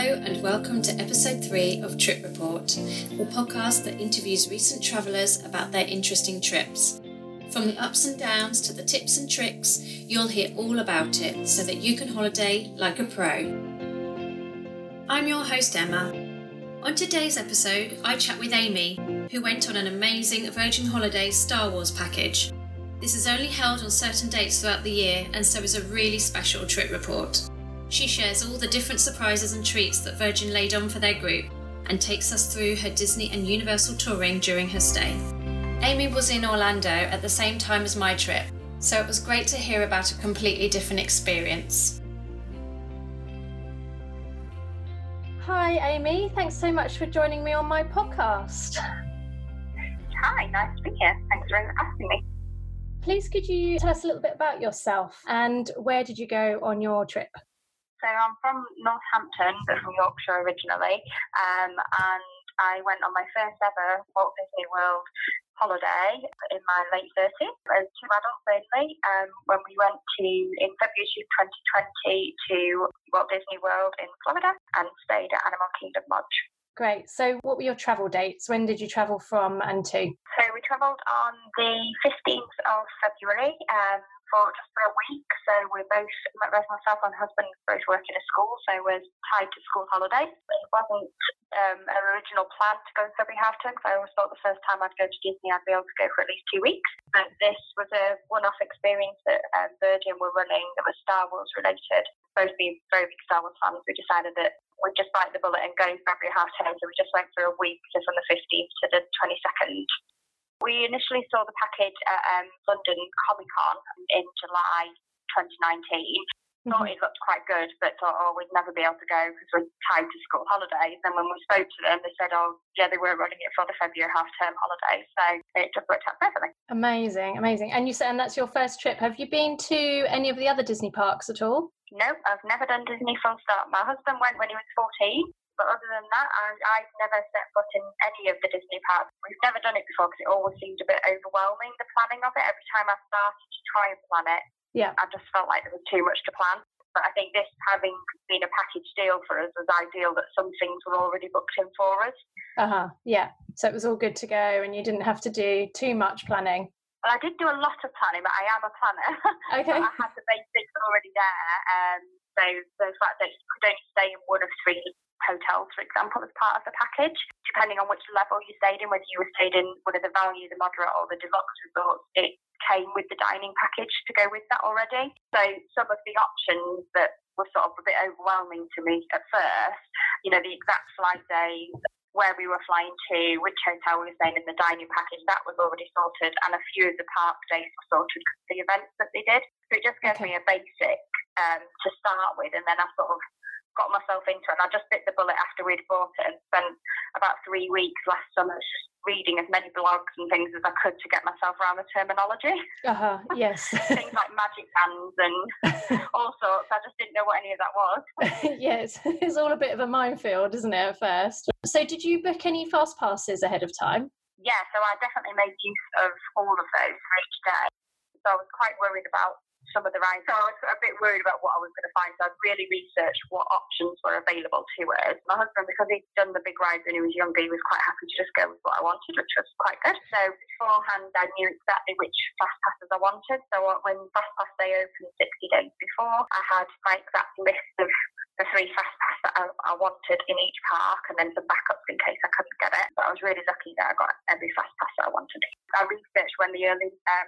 Hello, and welcome to episode three of Trip Report, a podcast that interviews recent travellers about their interesting trips. From the ups and downs to the tips and tricks, you'll hear all about it so that you can holiday like a pro. I'm your host, Emma. On today's episode, I chat with Amy, who went on an amazing Virgin Holidays Star Wars package. This is only held on certain dates throughout the year and so is a really special trip report. She shares all the different surprises and treats that Virgin laid on for their group and takes us through her Disney and Universal touring during her stay. Amy was in Orlando at the same time as my trip, so it was great to hear about a completely different experience. Hi, Amy. Thanks so much for joining me on my podcast. Hi, nice to be here. Thanks for asking me. Please, could you tell us a little bit about yourself and where did you go on your trip? So I'm from Northampton, but from Yorkshire originally, um, and I went on my first ever Walt Disney World holiday in my late 30s as two adults only um, when we went to in February 2020 to Walt Disney World in Florida and stayed at Animal Kingdom Lodge. Great. So, what were your travel dates? When did you travel from and to? So, we travelled on the 15th of February um, for just for a week. So, we're both, myself and husband, both work in a school, so we're tied to school holidays. It wasn't um, an original plan to go half term because I always thought the first time I'd go to Disney, I'd be able to go for at least two weeks. But this was a one off experience that um, Virgin were running that was Star Wars related. Both being very big Star Wars fans, we decided that we'd just bite the bullet and go February half term. So we just went for a week, so from the 15th to the 22nd. We initially saw the package at um, London Comic Con in July 2019. Mm-hmm. Thought it looked quite good, but thought, oh, we'd never be able to go because we're tied to school holidays. And when we spoke to them, they said, oh, yeah, they were running it for the February half term holidays. So it just worked out perfectly. Amazing, amazing. And you said, and that's your first trip. Have you been to any of the other Disney parks at all? No, I've never done Disney full stop. My husband went when he was 14, but other than that, I, I've never set foot in any of the Disney parks. We've never done it before because it always seemed a bit overwhelming, the planning of it. Every time I started to try and plan it, yeah, I just felt like there was too much to plan. But I think this having been a package deal for us was ideal that some things were already booked in for us. Uh huh. Yeah. So it was all good to go, and you didn't have to do too much planning. Well, I did do a lot of planning, but I am a planner. Okay. I had the basics already there. Um, so the fact that you could only stay in one of three hotels, for example, as part of the package, depending on which level you stayed in, whether you were stayed in one of the value, the moderate, or the deluxe resorts, it came with the dining package to go with that already. So some of the options that were sort of a bit overwhelming to me at first, you know, the exact flight days, where we were flying to, which hotel we were staying in, the dining package, that was already sorted, and a few of the park days were sorted because the events that they did. So it just gave okay. me a basic um, to start with, and then I sort of got myself into it. And I just bit the bullet after we'd bought it and spent about three weeks last summer reading as many blogs and things as I could to get myself around the terminology. Uh huh. Yes. things like magic hands and all sorts. I just didn't know what any of that was. yes, it's all a bit of a minefield, isn't it? At first. So, did you book any fast passes ahead of time? Yeah, so I definitely made use of all of those for each day. So I was quite worried about some of the rides. So I was a bit worried about what I was going to find. So I really researched what options were available to us. My husband, because he'd done the big rides when he was younger, he was quite happy to just go with what I wanted, which was quite good. So beforehand, I knew exactly which fast passes I wanted. So when Fast Pass Day opened 60 days before, I had my exact list of the three fast pass that I, I, wanted in each park and then some backups in case I couldn't get it. But I was really lucky that I got every fast pass that I wanted. I researched when the early um,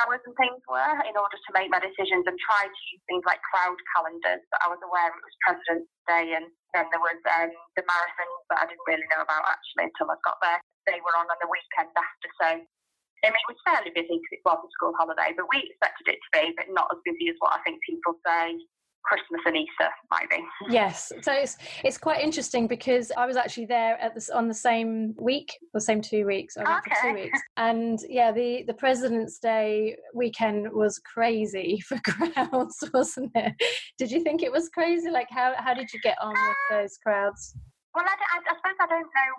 hours and things were in order to make my decisions and tried to use things like crowd calendars. But I was aware it was President's Day and then there was um, the marathons that I didn't really know about actually until I got there. They were on on the weekend after, so I mean, it was fairly busy because it was a school holiday, but we expected it to be, but not as busy as what I think people say Christmas and Easter, maybe. Yes, so it's it's quite interesting because I was actually there at this on the same week, the same two weeks. I went okay. for two weeks, and yeah, the the President's Day weekend was crazy for crowds, wasn't it? Did you think it was crazy? Like, how how did you get on with um, those crowds? Well, I, I, I suppose I don't know.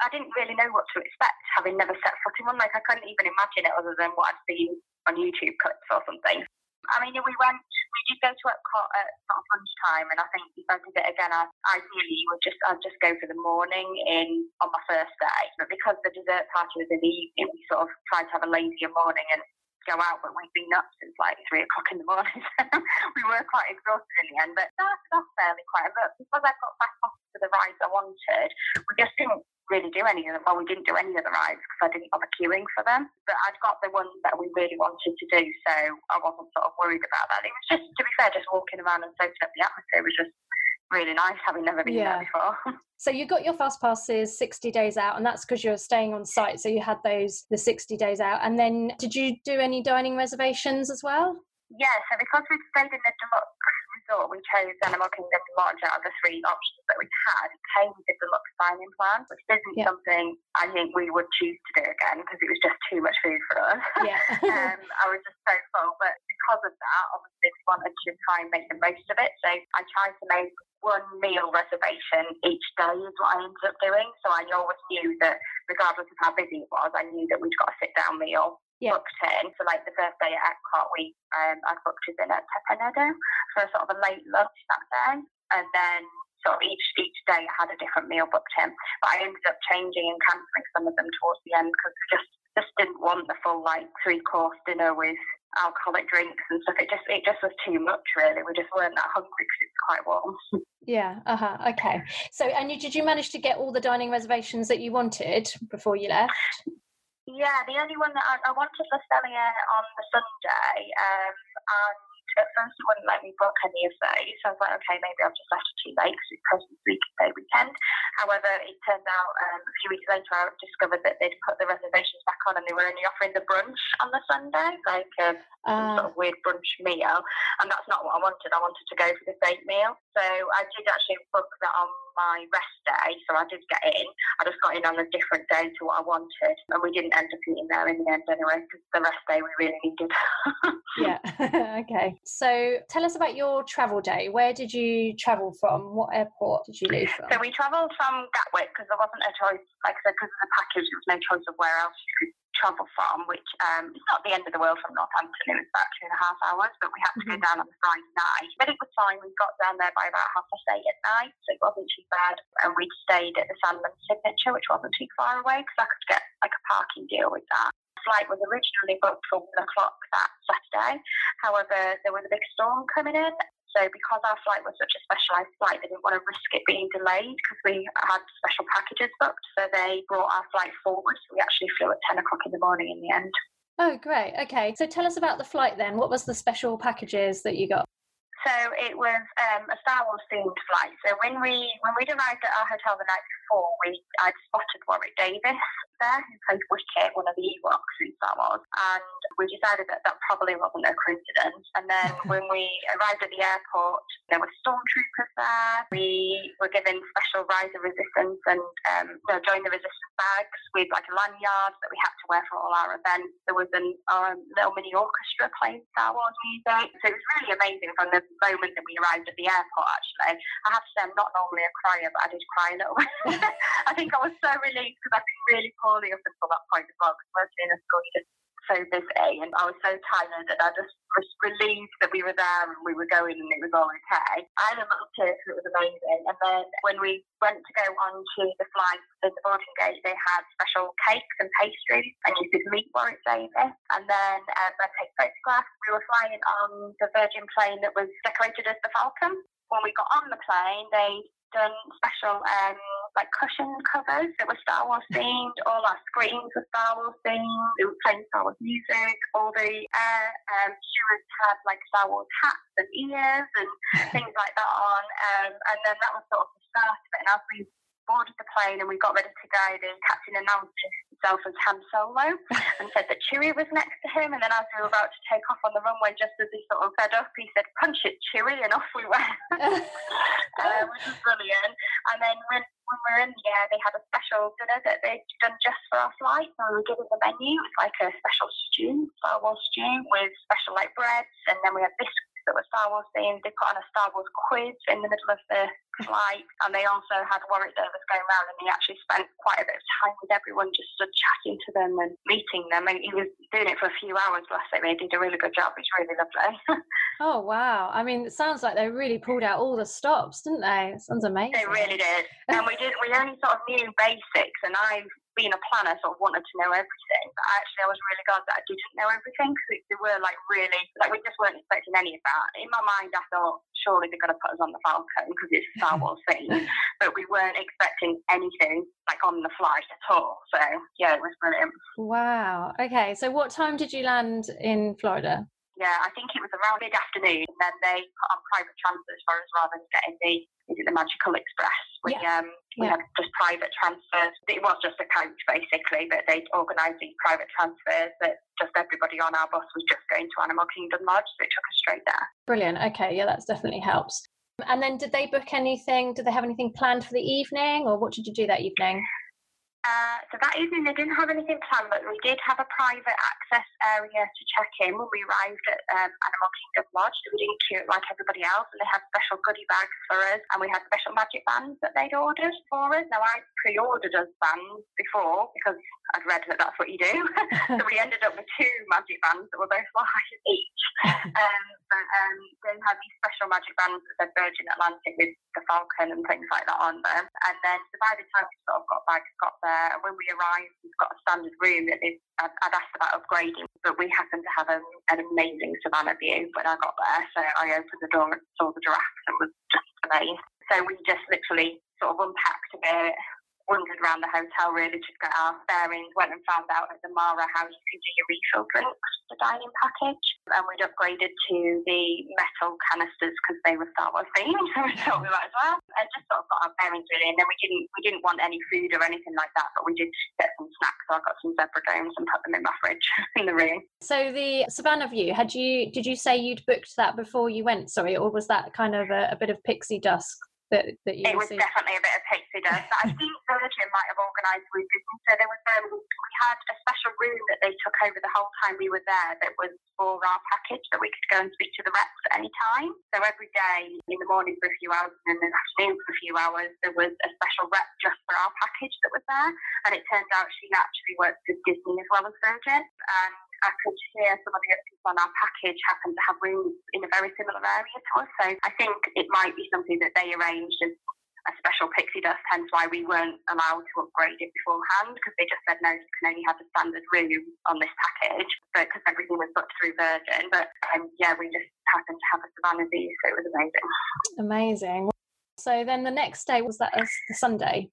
I didn't really know what to expect, having never set foot in one. Like, I couldn't even imagine it other than what I'd seen on YouTube clips or something. I mean, we went, we did go to Epcot at sort of lunchtime, and I think if I did it again, I, ideally would just, I'd just go for the morning in on my first day. But because the dessert party was in the evening, we sort of tried to have a lazier morning and go out, but we've been up since like three o'clock in the morning. we were quite exhausted in the end, but that's, that's fairly quiet. But because I got back off to the rides I wanted, we just didn't really do any of them. Well, we didn't do any of the rides because I didn't bother queuing for them. But I'd got the ones that we really wanted to do, so I wasn't sort of worried about that. It was just, to be fair, just walking around and soaking up the atmosphere was just really nice, having never been yeah. there before. so you got your fast passes 60 days out, and that's because you're staying on site. So you had those the 60 days out, and then did you do any dining reservations as well? Yeah, so because we'd stayed in the deluxe resort, we chose Animal Kingdom Lodge out of the three options that we had. It came with the deluxe dining plan, which isn't yeah. something I think we would choose to do again because it was just too much food for us. Yeah. um, I was just so full, but because of that, obviously we wanted to try and make the most of it. So I tried to make one meal reservation each day is what I ended up doing. So I always knew that regardless of how busy it was, I knew that we'd got a sit down meal yeah. booked in. for like the first day at Epcot, we um, I booked us in at Teppan Edo for sort of a late lunch that day, and then sort of each each day I had a different meal booked in. But I ended up changing and cancelling some of them towards the end because just just didn't want the full like three course dinner with alcoholic drinks and stuff. It just it just was too much really. We just weren't that hungry because it's quite warm. Yeah. Uh huh. Okay. So, and you, did you manage to get all the dining reservations that you wanted before you left? Yeah, the only one that I, I wanted Le Cellier on the Sunday, um, and at first it wouldn't let me book any of those. So I was like, okay, maybe I've just left it too late because it's Christmas week Day weekend. However, it turned out um, a few weeks later I discovered that they'd put the reservations back on and they were only offering the brunch on the Sunday, like a uh, sort of weird brunch meal. And that's not what I wanted. I wanted to go for the steak meal. So I did actually book that on my rest day, so I did get in. I just got in on a different day to what I wanted, and we didn't end up eating there in the end anyway, because the rest day we really needed. yeah. okay. So tell us about your travel day. Where did you travel from? What airport did you leave from? So we travelled from Gatwick because there wasn't a choice, like I said, because of the package, there was no choice of where else you could travel from, which um, is not the end of the world from Northampton. It was about two and a half hours, but we had to mm-hmm. go down on the Friday night. But it was fine. We got down there by about half past eight at night, so it wasn't too bad. And we stayed at the Sandman Signature, which wasn't too far away because I could get like a parking deal with that flight was originally booked for one o'clock that Saturday. However, there was a big storm coming in, so because our flight was such a specialised flight, they didn't want to risk it being delayed because we had special packages booked. So they brought our flight forward. So we actually flew at 10 o'clock in the morning in the end. Oh, great. Okay. So tell us about the flight then. What was the special packages that you got? So it was um, a Star Wars themed flight. So when we when we'd arrived at our hotel the night before, we I'd spotted Warwick Davis there, who plays Wicket, one of the Ewoks in Star Wars, and we decided that that probably wasn't a coincidence. And then when we arrived at the airport, there were stormtroopers there. We were given special riser resistance and um, no, join the resistance bags with like a lanyard that we had to wear for all our events. There was a um, little mini orchestra playing Star Wars music. So it was really amazing from the moment that we arrived at the airport, actually. I have to say, I'm not normally a crier, but I did cry a little bit. I think I was so relieved because I've been really poorly up until that point as well, because working in a school, so busy and I was so tired that I just was relieved that we were there and we were going and it was all okay. I had a little tear it was amazing. And then when we went to go onto the flight at the boarding gate, they had special cakes and pastries and you could meet Warwick Davis. And then um, I take photographs. We were flying on the Virgin plane that was decorated as the Falcon. When we got on the plane, they done special um, like cushion covers that were Star Wars themed. All our screens were Star Wars themed. They were playing Star Wars music. All the air um, stewards had like Star Wars hats and ears and things like that on. Um, and then that was sort of the start of it. And as we boarded the plane and we got ready to go, the captain announced himself as Han Solo and said that Chewie was next to him. And then as we were about to take off on the runway, just as he sort of fed up, he said, punch it, Chewie, and off we went, uh, which was brilliant. And then when, when we were in the air, they had a special dinner that they'd done just for our flight. So we were given the menu. It was like a special stew, Star Wars stew, with special like breads. And then we had biscuits that were Star Wars themed. They put on a Star Wars quiz in the middle of the flight, and they also had Warwick Davis going around, and he actually spent quite a bit of time with everyone, just stood chatting to them and meeting them. And he was doing it for a few hours, bless him. He did a really good job. It's really lovely. oh wow! I mean, it sounds like they really pulled out all the stops, didn't they? It sounds amazing. They really did. And we did. We only sort of knew basics, and I being a planner, sort of wanted to know everything. But actually, I was really glad that I didn't know everything because they were like really, like we just weren't expecting any of that. In my mind, I thought surely they're going to put us on the Falcon because it's a Star Wars thing, but we weren't expecting anything like on the flight at all. So yeah, it was brilliant. Wow. Okay. So what time did you land in Florida? Yeah, I think it was around mid afternoon, and then they put on private transfers for us rather than getting the is it the Magical Express? We yeah. um we yeah. had just private transfers. It was just a coach basically, but they'd organised these private transfers that just everybody on our bus was just going to Animal Kingdom Lodge, so it took us straight there. Brilliant. Okay, yeah, that definitely helps. And then, did they book anything? Did they have anything planned for the evening, or what did you do that evening? Uh, so that evening they didn't have anything planned, but we did have a private access area to check in when we arrived at um, Animal Kingdom Lodge. We didn't queue like everybody else, and they had special goodie bags for us, and we had special magic bands that they'd ordered for us. Now I pre-ordered us bands before because I'd read that that's what you do. so we ended up with two magic bands that were both live each. Um, but um, they had these special magic bands that said Virgin Atlantic with the Falcon and things like that on them. And then so by the time we sort of got back, got there, and when we arrived, we've got a standard room that they've, I'd, I'd asked about upgrading, but we happened to have a, an amazing savannah view when I got there. So I opened the door and saw the giraffes and was just amazed. So we just literally sort of unpacked a bit, wandered around the hotel really to get our bearings, went and found out at the Mara how you can do your refill drinks, the dining package. And we'd upgraded to the metal canisters because they were Star Wars themed, so we thought we might as well. And just sort of got our bearings really. And then we didn't we didn't want any food or anything like that, but we did get some snacks. So I got some zebra domes and put them in my fridge in the room. So the Savannah View, had you did you say you'd booked that before you went, sorry, or was that kind of a, a bit of pixie dust that, that you It was definitely a bit of pixie dust. I think Virgin might have organised with Disney. So there was um, we had a special room that they took over the whole time we were there that was for our package that we could go and speak to the reps at any time. So every day in the morning for a few hours and in the afternoon for a few hours there was a special rep just for our package that was there. And it turned out she actually worked with Disney as well as Virgin. And I could hear some of the other people on our package happen to have rooms in a very similar area to us. So I think it might be something that they arranged as a special pixie dust, hence why we weren't allowed to upgrade it beforehand because they just said no, you can only have the standard room on this package, but because everything was booked through Virgin. But um, yeah, we just happened to have a Savannah view, so it was amazing. Amazing. So then the next day was that a Sunday?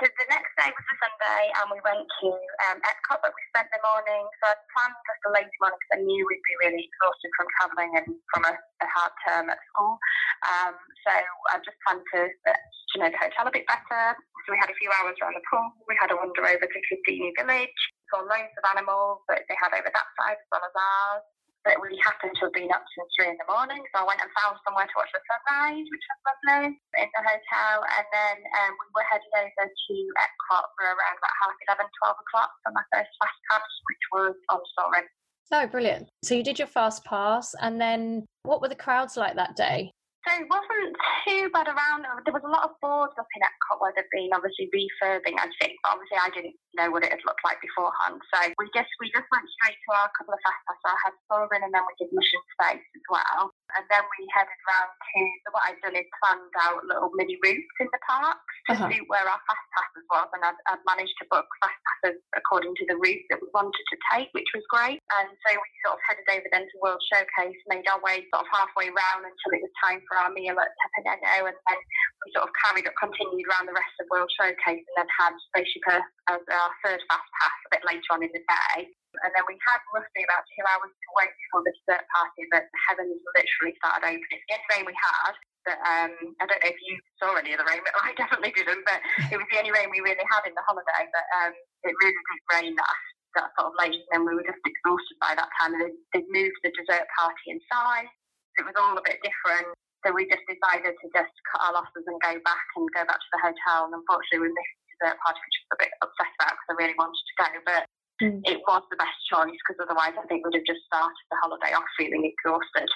So the next day was the Sunday, and we went to um, Epcot, but we spent the morning. So I planned just a late morning because I knew we'd be really exhausted from travelling and from a, a hard term at school. Um, so I just planned to to know the hotel a bit better. So we had a few hours around the pool. We had a wander over to Kidani Village. Saw loads of animals that they had over that side as well as ours but we happened to have been up since three in the morning. So I went and found somewhere to watch the sunrise, which was lovely, in the hotel. And then um, we were headed over to Epcot for around about half 11, 12 o'clock for my first fast pass, which was on Soarin'. Oh, brilliant. So you did your fast pass, and then what were the crowds like that day? So it wasn't too bad around. There was a lot of boards up in Epcot where they've been obviously refurbing, I think. But obviously, I didn't know what it had looked like beforehand. So we just we just went straight to our couple of fast passes. I had Soarin' and then we did Mission Space as well. And then we headed round to, so what I'd done is planned out little mini routes in the parks to uh-huh. suit where our fast passes was. And I'd, I'd managed to book fast passes according to the route that we wanted to take, which was great. And so we sort of headed over then to World Showcase, made our way sort of halfway round until it was time for our meal at Teppan And then we sort of carried up, continued around the rest of World Showcase and then had Spaceship Earth as our third fast pass a bit later on in the day. And then we had roughly about two hours to wait before the dessert party, but the heavens literally started opening. Rain we had, but um, I don't know if you saw any of the rain, but I definitely didn't. But it was the only rain we really had in the holiday. But um, it really did rain that, that sort of late, and then we were just exhausted by that time. And they moved the dessert party inside. It was all a bit different. So we just decided to just cut our losses and go back and go back to the hotel. And unfortunately, we missed the dessert party, which I was a bit upset about because I really wanted to go. But mm. it was the best choice because otherwise I think we'd have just started the holiday off feeling exhausted.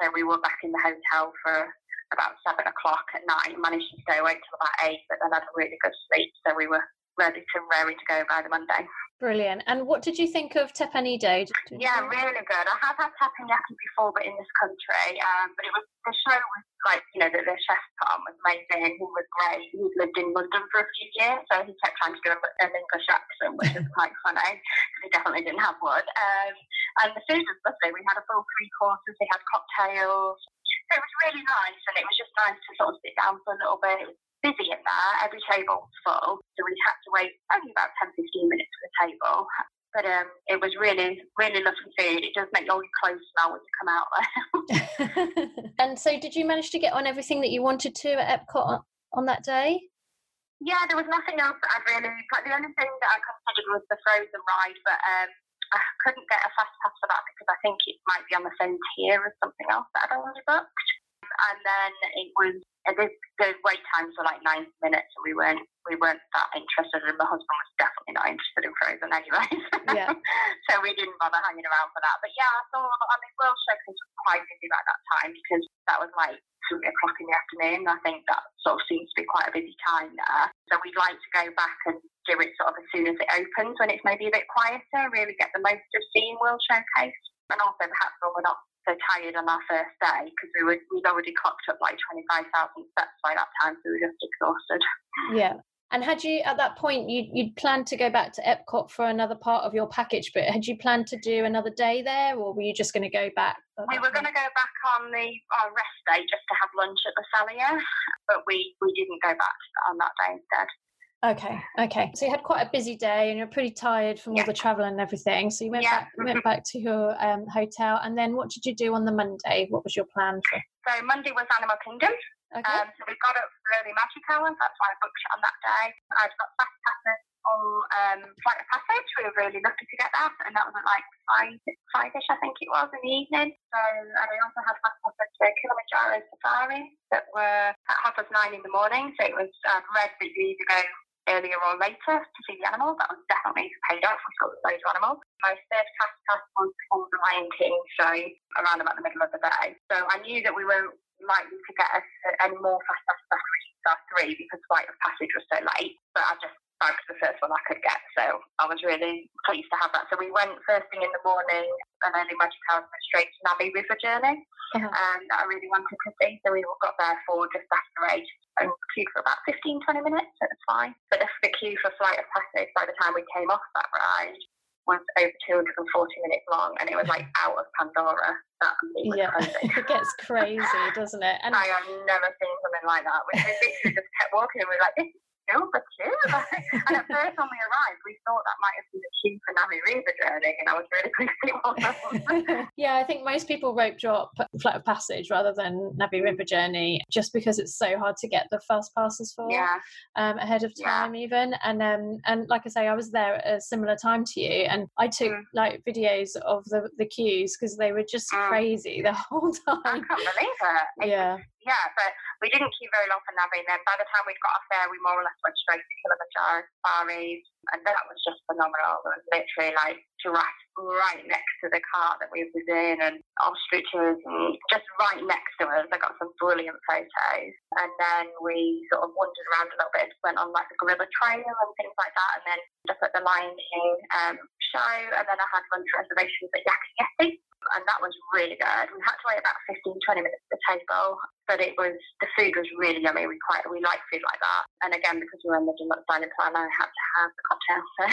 So we were back in the hotel for about seven o'clock at night. Managed to stay awake till about eight, but then had a really good sleep. So we were ready to ready to go by the Monday. Brilliant. And what did you think of Teppan Edo? Yeah, really good. I have had teppanyaki before, but in this country. Um, but it was the show was like you know the, the chef Tom was amazing. He was great. He lived in London for a few years, so he kept trying to do an English accent, which is quite funny. He definitely didn't have one. Um, and the food was lovely. We had a full three courses. They had cocktails. So it was really nice, and it was just nice to sort of sit down for a little bit. It was busy in there. Every table was full, so we had to wait only about 10, 15 minutes for the table. But um, it was really, really lovely food. It does make all your clothes smell when you come out there. and so, did you manage to get on everything that you wanted to at Epcot on that day? Yeah, there was nothing else that I'd really. Like, the only thing that I considered was the Frozen ride, but um, I couldn't get a fast pass for that because I think it might be on the same tier as something else that I'd already booked. And then it was the, the wait times were like 90 minutes, and we weren't we weren't that interested. And my husband was definitely not interested in Frozen anyway. Yeah. so we didn't bother hanging around for that. But yeah, I saw. I mean, World Showcase was quite busy at that time because that was like three o'clock in the afternoon. I think that sort of seems to be quite a busy time there. So we'd like to go back and do it sort of as soon as it opens when it's maybe a bit quieter. Really get the most of seeing World Showcase, and also perhaps when we're not so tired on our first day because we were we'd already clocked up like twenty five thousand steps by that time, so we were just exhausted. Yeah. And had you at that point you you'd planned to go back to Epcot for another part of your package, but had you planned to do another day there, or were you just going to go back? We were going to go back on the our rest day just to have lunch at the Cellier, but we we didn't go back on that day instead. Okay, okay. So you had quite a busy day, and you're pretty tired from Yeah. all the travel and everything. So you went Yeah. back went back to your um, hotel, and then what did you do on the Monday? What was your plan for? So Monday was Animal Kingdom. Okay. Um, so we got up early magic hours. That's why I booked it on that day. I've got fast passes on um, Flight of Passage. We were really lucky to get that, and that was at like five, five-ish, I think it was, in the evening. So, and I also had fast passes to Kilimanjaro Safari that were at half past nine in the morning. So it was um, read that you either go earlier or later to see the animals. That was definitely paid off. We loads of animals. My third fast pass was for the Lion King show around about the middle of the day. So I knew that we weren't likely to get any more fast after we three because Flight of Passage was so late. But I just bagged the first one I could get, so I was really pleased to have that. So we went first thing in the morning, and early magic hours went straight to Na'vi River Journey, Uh-huh. um, that I really wanted to see. So we got there for just after eight and queued for about 15, 20 minutes. It was fine. But the, the queue for Flight of Passage by the time we came off that ride was over 240 minutes long, and it was like out of Pandora. That yeah, it gets crazy, doesn't it? And I have never seen something like that. We literally just kept walking and we were like, this is still the queue. and at first when we arrived, we thought that might have been the queue for Na'vi River Journey, and I was really pleased it wasn't. yeah, I think most people rope drop Flight of Passage rather than Na'vi River Journey, just because it's so hard to get the fast passes for yeah, um, ahead of Yeah. time, even. And um, and like I say, I was there at a similar time to you, and I took Mm. like videos of the the queues because they were just Mm. crazy the whole time. I can't believe it. It Yeah, yeah, but we didn't queue very long for Na'vi. And then by the time we'd got off there, we more or less went straight to Kilimanjaro Safaris. And that was just phenomenal. It was literally like giraffe right next to the car that we was in and ostriches and just right next to us. I got some brilliant photos. And then we sort of wandered around a little bit, went on like the gorilla trail and things like that. And then just at the Lion King um, show. And then I had lunch reservations at Yaki and that was really good. We had to wait about 15, 20 minutes at the table, but it was the food was really yummy. We quite we like food like that, and again because we were in the deluxe dining plan, I had to have the cocktail. So,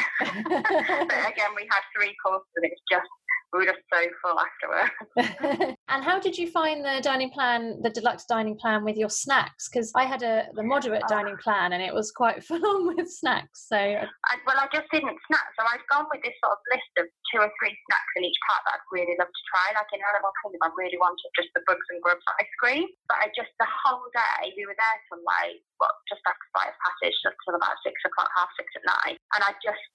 but again, we had three courses, and it was just we were just so full afterwards. and how did you find the dining plan, the deluxe dining plan with your snacks? Because I had a the moderate Oh. dining plan, and it was quite full on with snacks. So I, well, I just didn't snack, so I've gone with this sort of list of two or three snacks in each part that I'd really love to try. Like in Animal Kingdom, I really wanted just the bugs and grubs ice cream, but I just the whole day we were there till like what just after of Passage, just till about six o'clock, half six at night, and I just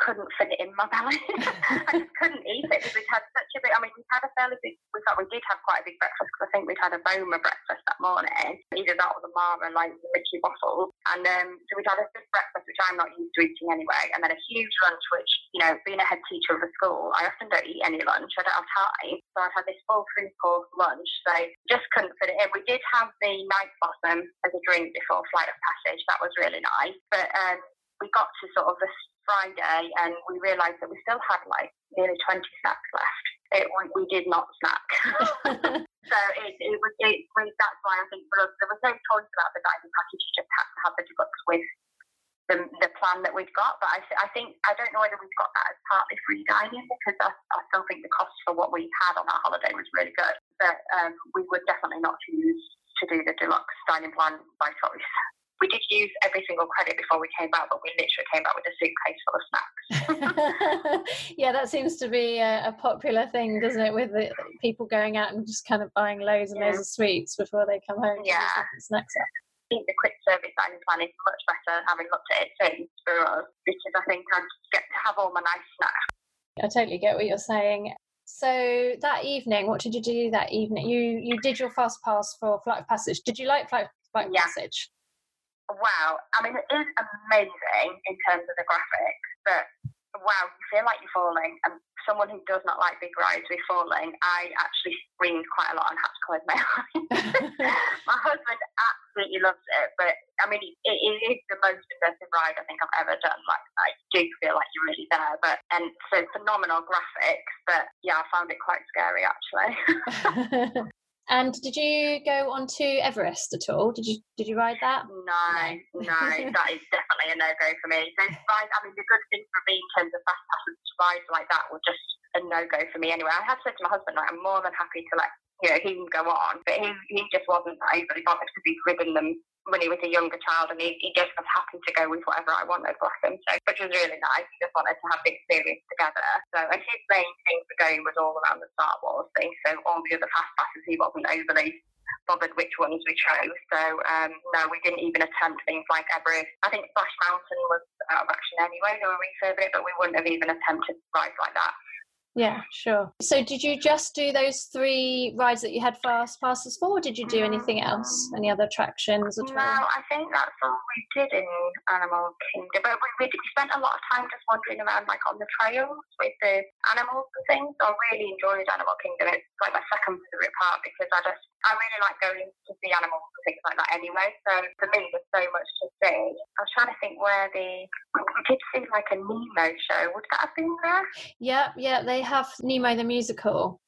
couldn't fit it in my belly. I just couldn't eat it because we'd had such a big. I mean, we'd had a fairly big. We thought we did have quite a big breakfast because I think we'd had a Boma breakfast that morning. Either that or the Mara, and like the Mickey waffles. And um, so we'd had a big breakfast, which I'm not used to eating anyway, and then a huge lunch, which you know, being a head teacher of a school, I often don't eat any lunch. I don't have time, so I'd had this full three course lunch. So just couldn't fit it in. We did have the night blossom as a drink before flight of passage. That was really nice, but um, we got to sort of this Friday and we realised that we still had like nearly 20 snacks left. It, we, we did not snack. so it, it was, it, that's why I think for us, there was no choice about the dining package. You just had to have the deluxe with the, the plan that we've got. But I, I think, I don't know whether we've got that as partly free dining because I, I still think the cost for what we had on our holiday was really good. But um, we would definitely not choose to do the deluxe dining plan by choice we did use every single credit before we came back, but we literally came back with a suitcase full of snacks. yeah, that seems to be a, a, popular thing, doesn't it? With the, people going out and just kind of buying loads and yeah. loads of sweets before they come home. Yeah, snacks up. I think the quick service dining plan is much better having looked at it since for us because I think I get to have all my nice snacks. I totally get what you're saying. So that evening, what did you do that evening? You you did your fast pass for Flight of Passage. Did you like Flight, Flight yeah. Passage? Wow. I mean, it is amazing in terms of the graphics, but wow, you feel like you're falling. And someone who does not like big rides with falling, I actually screamed quite a lot and had to close my eyes. my husband absolutely loves it, but I mean, it, it is the most immersive ride I think I've ever done. Like, I do feel like you're really there, but and so phenomenal graphics, but yeah, I found it quite scary actually. And did you go on to Everest at all? Did you did you ride that? No, no, that is definitely a no go for me. So I mean, the good thing for me in terms of fast passes rides like that were just a no go for me anyway. I have said to my husband, like, I'm more than happy to let you know he can go on, but he he just wasn't overly bothered because he's ridden them when he was a younger child and he, he just was happy to go with whatever I wanted, bless him. So, which was really nice. He just wanted to have the experience together. So, and his main thing for going was all around the Star Wars thing. So, all the other fast passes, he wasn't overly bothered which ones we chose. So, um, no, we didn't even attempt things like Everest. I think Splash Mountain was out of action anyway. They were refurbing but we wouldn't have even attempted rides like that. Yeah, sure. So, did you just do those three rides that you had fast passes for, or did you do anything else? Mm. Any other attractions at no, all? No, I think that's all we did in Animal Kingdom. But we, we, spent a lot of time just wandering around, like on the trails with the animals and things. So I really enjoyed Animal Kingdom. It's like my second favourite part because I just I really like going to see animals and things like that anyway. So for me, there's so much to see. I was trying to think where the we did see like a Nemo show. Would that have been there? Yeah, yeah, they have Nemo the musical.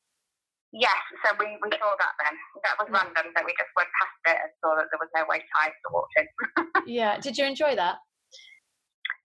Yes, so we, we saw that then. That was mm. random that we just went past it and saw that there was no wait time to walk in. yeah, did you enjoy that?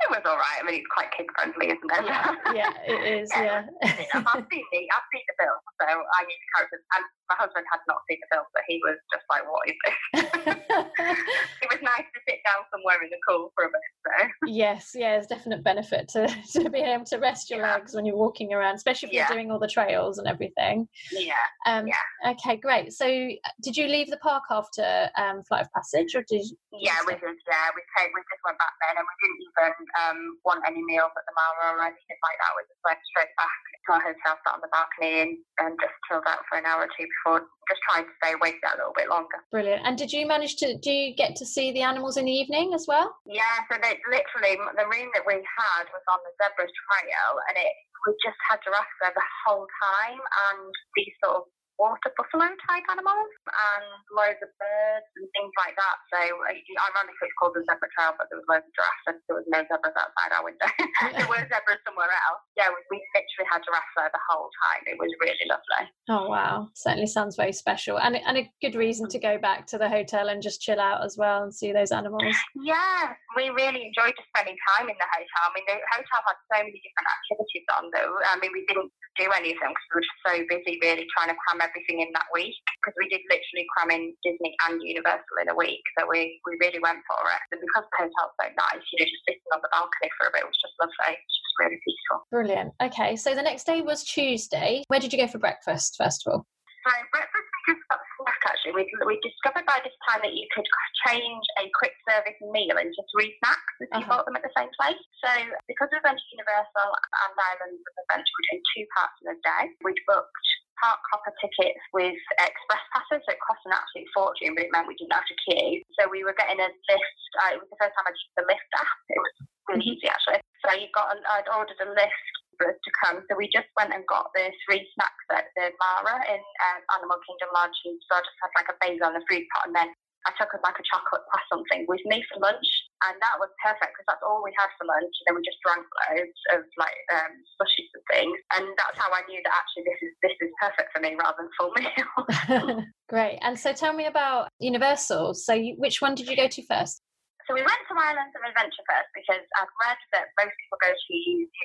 it was all right. I mean, it's quite kid friendly, isn't it? Yeah, yeah it is. yeah. yeah. I've seen the I've seen the film, so I knew the characters. And my husband had not seen the film, but he was just like, "What is this?" it was nice to sit down somewhere in the cool for a bit. So. Yes, yeah, there's definite benefit to to being able to rest your yeah. legs when you're walking around, especially if yeah. you're doing all the trails and everything. Yeah. Um, yeah. Okay, great. So, did you leave the park after um, Flight of Passage, or did? You, yeah, we did. Yeah, we came. We just went back then, and we didn't even um, want any meals at the Mara or anything like that. We just went straight back to our hotel, sat on the balcony, and, and just chilled out for an hour or two before just trying to stay awake that little bit longer. Brilliant. And did you manage to do you get to see the animals in the evening as well? Yeah, so they, literally the room that we had was on the zebra trail and it we just had giraffes there the whole time and these sort of water buffalo type animals and loads of birds and things like that. So ironically it's called the zebra trail, but there was loads of giraffes and there was no zebras outside our window. there were zebras somewhere else. Yeah, we, we literally had giraffes there the whole time. It was really lovely. Oh wow. Certainly sounds very special. And and a good reason to go back to the hotel and just chill out as well and see those animals. Yeah, we really enjoyed just spending time in the hotel. I mean the hotel had so many different activities on though. I mean we didn't do any of them because we were just so busy really trying to cram everything in that week because we did literally cram in Disney and Universal in a week. So we, we really went for it. And because the hotel's so nice, you know, just sitting on the balcony for a bit was just lovely. It's just really peaceful. Brilliant. Okay, so the next day was Tuesday. Where did you go for breakfast, first of all? So breakfast we just got snack actually. We, we discovered by this time that you could change a quick service meal into three snacks if you uh-huh. bought them at the same place. So because we went to Universal and Islands of Adventure, we did two parts in a day. We'd booked park hopper tickets with express passes, so it cost an absolute fortune, but it meant we didn't have to queue. So we were getting a lift. Uh, it was the first time I used the Lyft app. It was really mm-hmm. easy actually. So you got, an, I'd ordered a lift for us to come. So we just went and got the three snacks at the Mara in um, Animal Kingdom Lodge. And so I just had like a bagel and a fruit pot, and then I took like a chocolate croissant with me for lunch and that was perfect because that's all we had for lunch. And then we just drank loads of like um, slushies and things, and that's how I knew that actually this is this is perfect for me rather than full meal. Great. And so tell me about Universal. So you, which one did you go to first? So we went to Islands of Adventure first because I'd read that most people go to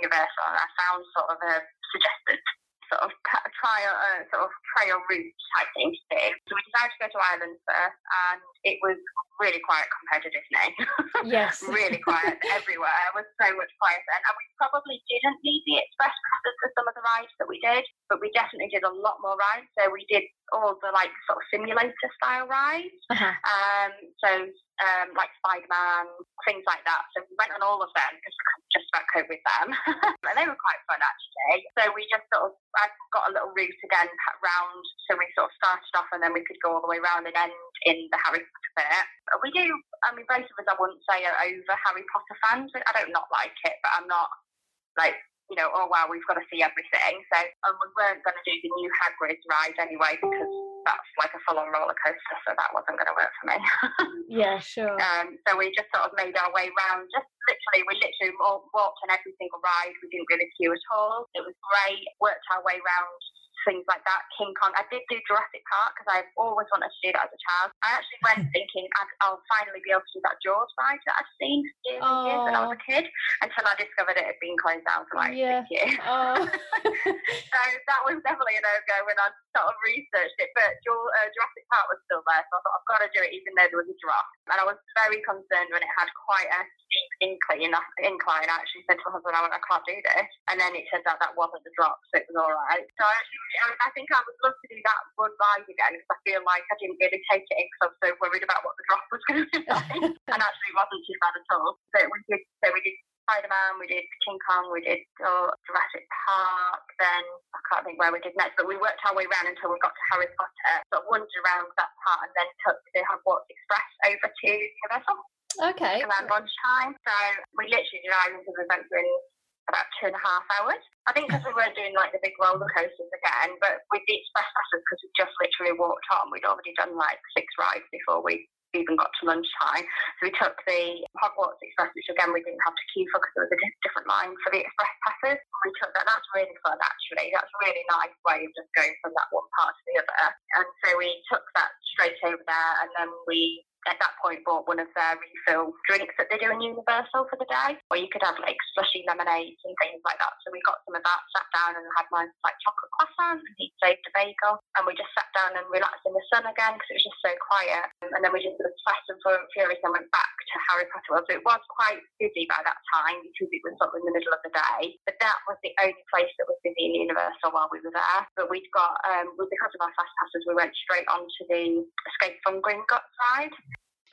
Universal, and I found sort of a suggested sort of trial, uh, sort of trail route type thing to do. So we decided to go to Ireland first, and it was really quiet compared to Disney. Yes, really quiet everywhere. It was so much quieter, and we probably didn't need the express passes for some of the rides that we did, but we definitely did a lot more rides. So we did all the like sort of simulator style rides. Uh-huh. Um, so um, like Spider Man, things like that. So we went on all of them because we just about cope with them. and they were quite fun actually. So we just sort of, I got a little route again round. So we sort of started off and then we could go all the way around and end in the Harry Potter bit. We do, I mean, both of us, I wouldn't say are over Harry Potter fans. I don't not like it, but I'm not like you know, oh wow, we've got to see everything. So um, we weren't going to do the new Hagrid's ride anyway because that's like a full-on roller coaster, so that wasn't going to work for me. yeah, sure. Um, so we just sort of made our way around. Just literally, we literally walked on every single ride. We didn't really queue at all. It was great. Worked our way around things like that. King Kong. I did do Jurassic Park because I've always wanted to do that as a child. I actually went thinking I'll finally be able to do that Jaws ride that I've seen years and years when I was a kid until I discovered it had been closed down for like yeah. six years. so that was definitely a no-go when I sort of researched it. But uh, Jurassic Park was still there, so I thought I've got to do it even though there was a drop. And I was very concerned when it had quite a steep incline. Incline. I actually said to my husband, I, went, I can't do this. And then it turns out that wasn't the drop, so it was all right. So I actually I think I would love to do that one ride again because I feel like I didn't really take it in because I was so worried about what the drop was going to be like. and actually, it wasn't too bad at all. So we did. So we did Spider Man, we did King Kong, we did uh, Jurassic Park. Then I can't think where we did next, but we worked our way around until we got to Harry Potter. But wandered around that part and then took the Hogwarts Express over to Universal. Okay. Around lunchtime. So we literally did Islands of Adventure in about two and a half hours. I think because we weren't doing like the big roller coasters again, but with the express passes, because we just literally walked on, we'd already done like six rides before we even got to lunchtime. So we took the Hogwarts Express, which again we didn't have to queue for because there was a different line for the express passes. We took that. That's really fun actually. That's a really nice way of just going from that one part to the other. And so we took that straight over there, and then we at that point bought one of their refill drinks that they do in Universal for the day, or you could have like slushy lemonades and things like that. So we got some of that, sat down and had my like chocolate croissant, and he saved a bagel, and we just sat down and relaxed in the sun again because it was just so quiet. And then we just sort of Fast and Furious and went back to Harry Potter World. So it was quite busy by that time because it was sort of in the middle of the day. But that was the only place that was busy in Universal while we were there. But we'd got, um, because of our fast passes, we went straight onto the Escape from Gringotts ride.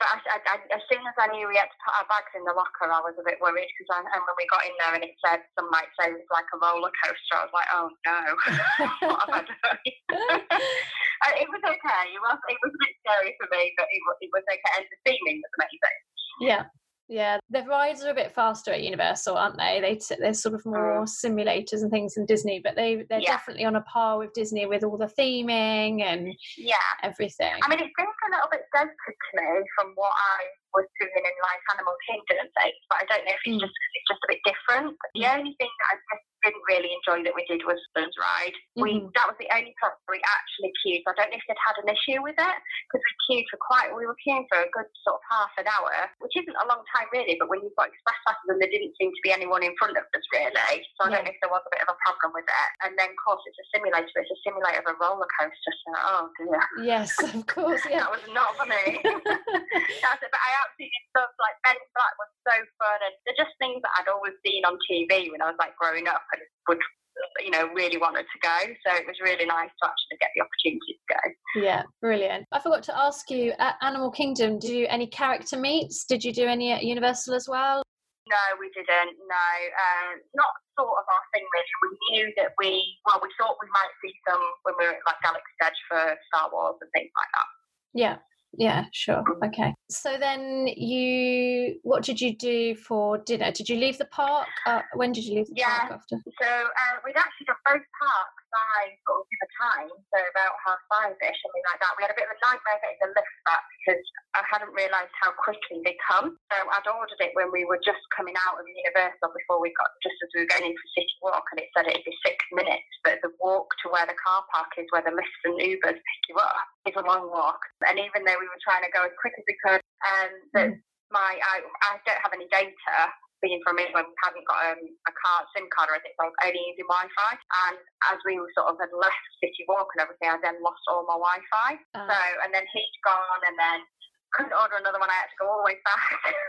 But I, I, I, as soon as I knew we had to put our bags in the locker, I was a bit worried because and when we got in there and it said some might say it was like a roller coaster, I was like, oh no, what have I done? it was okay. It was it was a bit scary for me, but it, it was okay. And the theming was amazing. Yeah. Yeah, the rides are a bit faster at Universal, aren't they? They they're sort of more mm. simulators and things than Disney, but they they're yeah. definitely on a par with Disney with all the theming and yeah everything. I mean, it seems a little bit dated to me from what I was doing in like Animal Kingdom things, but I don't know if it's mm. just it's just a bit different. The only thing that I just didn't really enjoy that we did was Simpsons Ride. Mm-hmm. We that was the only place we actually queued. I don't know if they'd had an issue with it because we queued for quite. We were queuing for a good sort of half an hour, which isn't a long time really. But when you've got express passes and there didn't seem to be anyone in front of us really, so I don't know if there was a bit of a problem with it. And then of course it's a simulator. It's a simulator of a roller coaster. So oh dear. Yes, of course. Yeah. that was not for me. That's it. But I absolutely love like Men in Black was so fun, and they're just things that I'd always seen on TV when I was like growing up and would you know, really wanted to go. So it was really nice to actually get the opportunity to go. Yeah, brilliant. I forgot to ask you at Animal Kingdom, did you do any character meets? Did you do any at Universal as well? No, we didn't. No, uh, not sort of our thing really. We knew that we, well, we thought we might see some when we were at like Galaxy's Edge for Star Wars and things like that. Yeah, yeah, sure. Okay. So then you, what did you do for dinner? Did you leave the park? Uh, when did you leave the yeah. park after? So uh, we'd actually done both parks by sort of the time, so about half five-ish, something like that. We had a bit of a nightmare getting the Lyft back because I hadn't realised how quickly they come. So I'd ordered it when we were just coming out of Universal before we got, just as we were going in for City Walk, and it said it'd be six minutes, but the walk to where the car park is, where the Lyfts and Ubers pick you up, is a long walk. And even though we were trying to go as quick as we could, um, that mm. my I, I don't have any data being from England, we hadn't got um, a card, SIM card or anything, so I was only using Wi-Fi. And as we were sort of had left City Walk and everything, I then lost all my Wi-Fi. Uh. So, and then he'd gone, and then couldn't order another one. I had to go all the way back.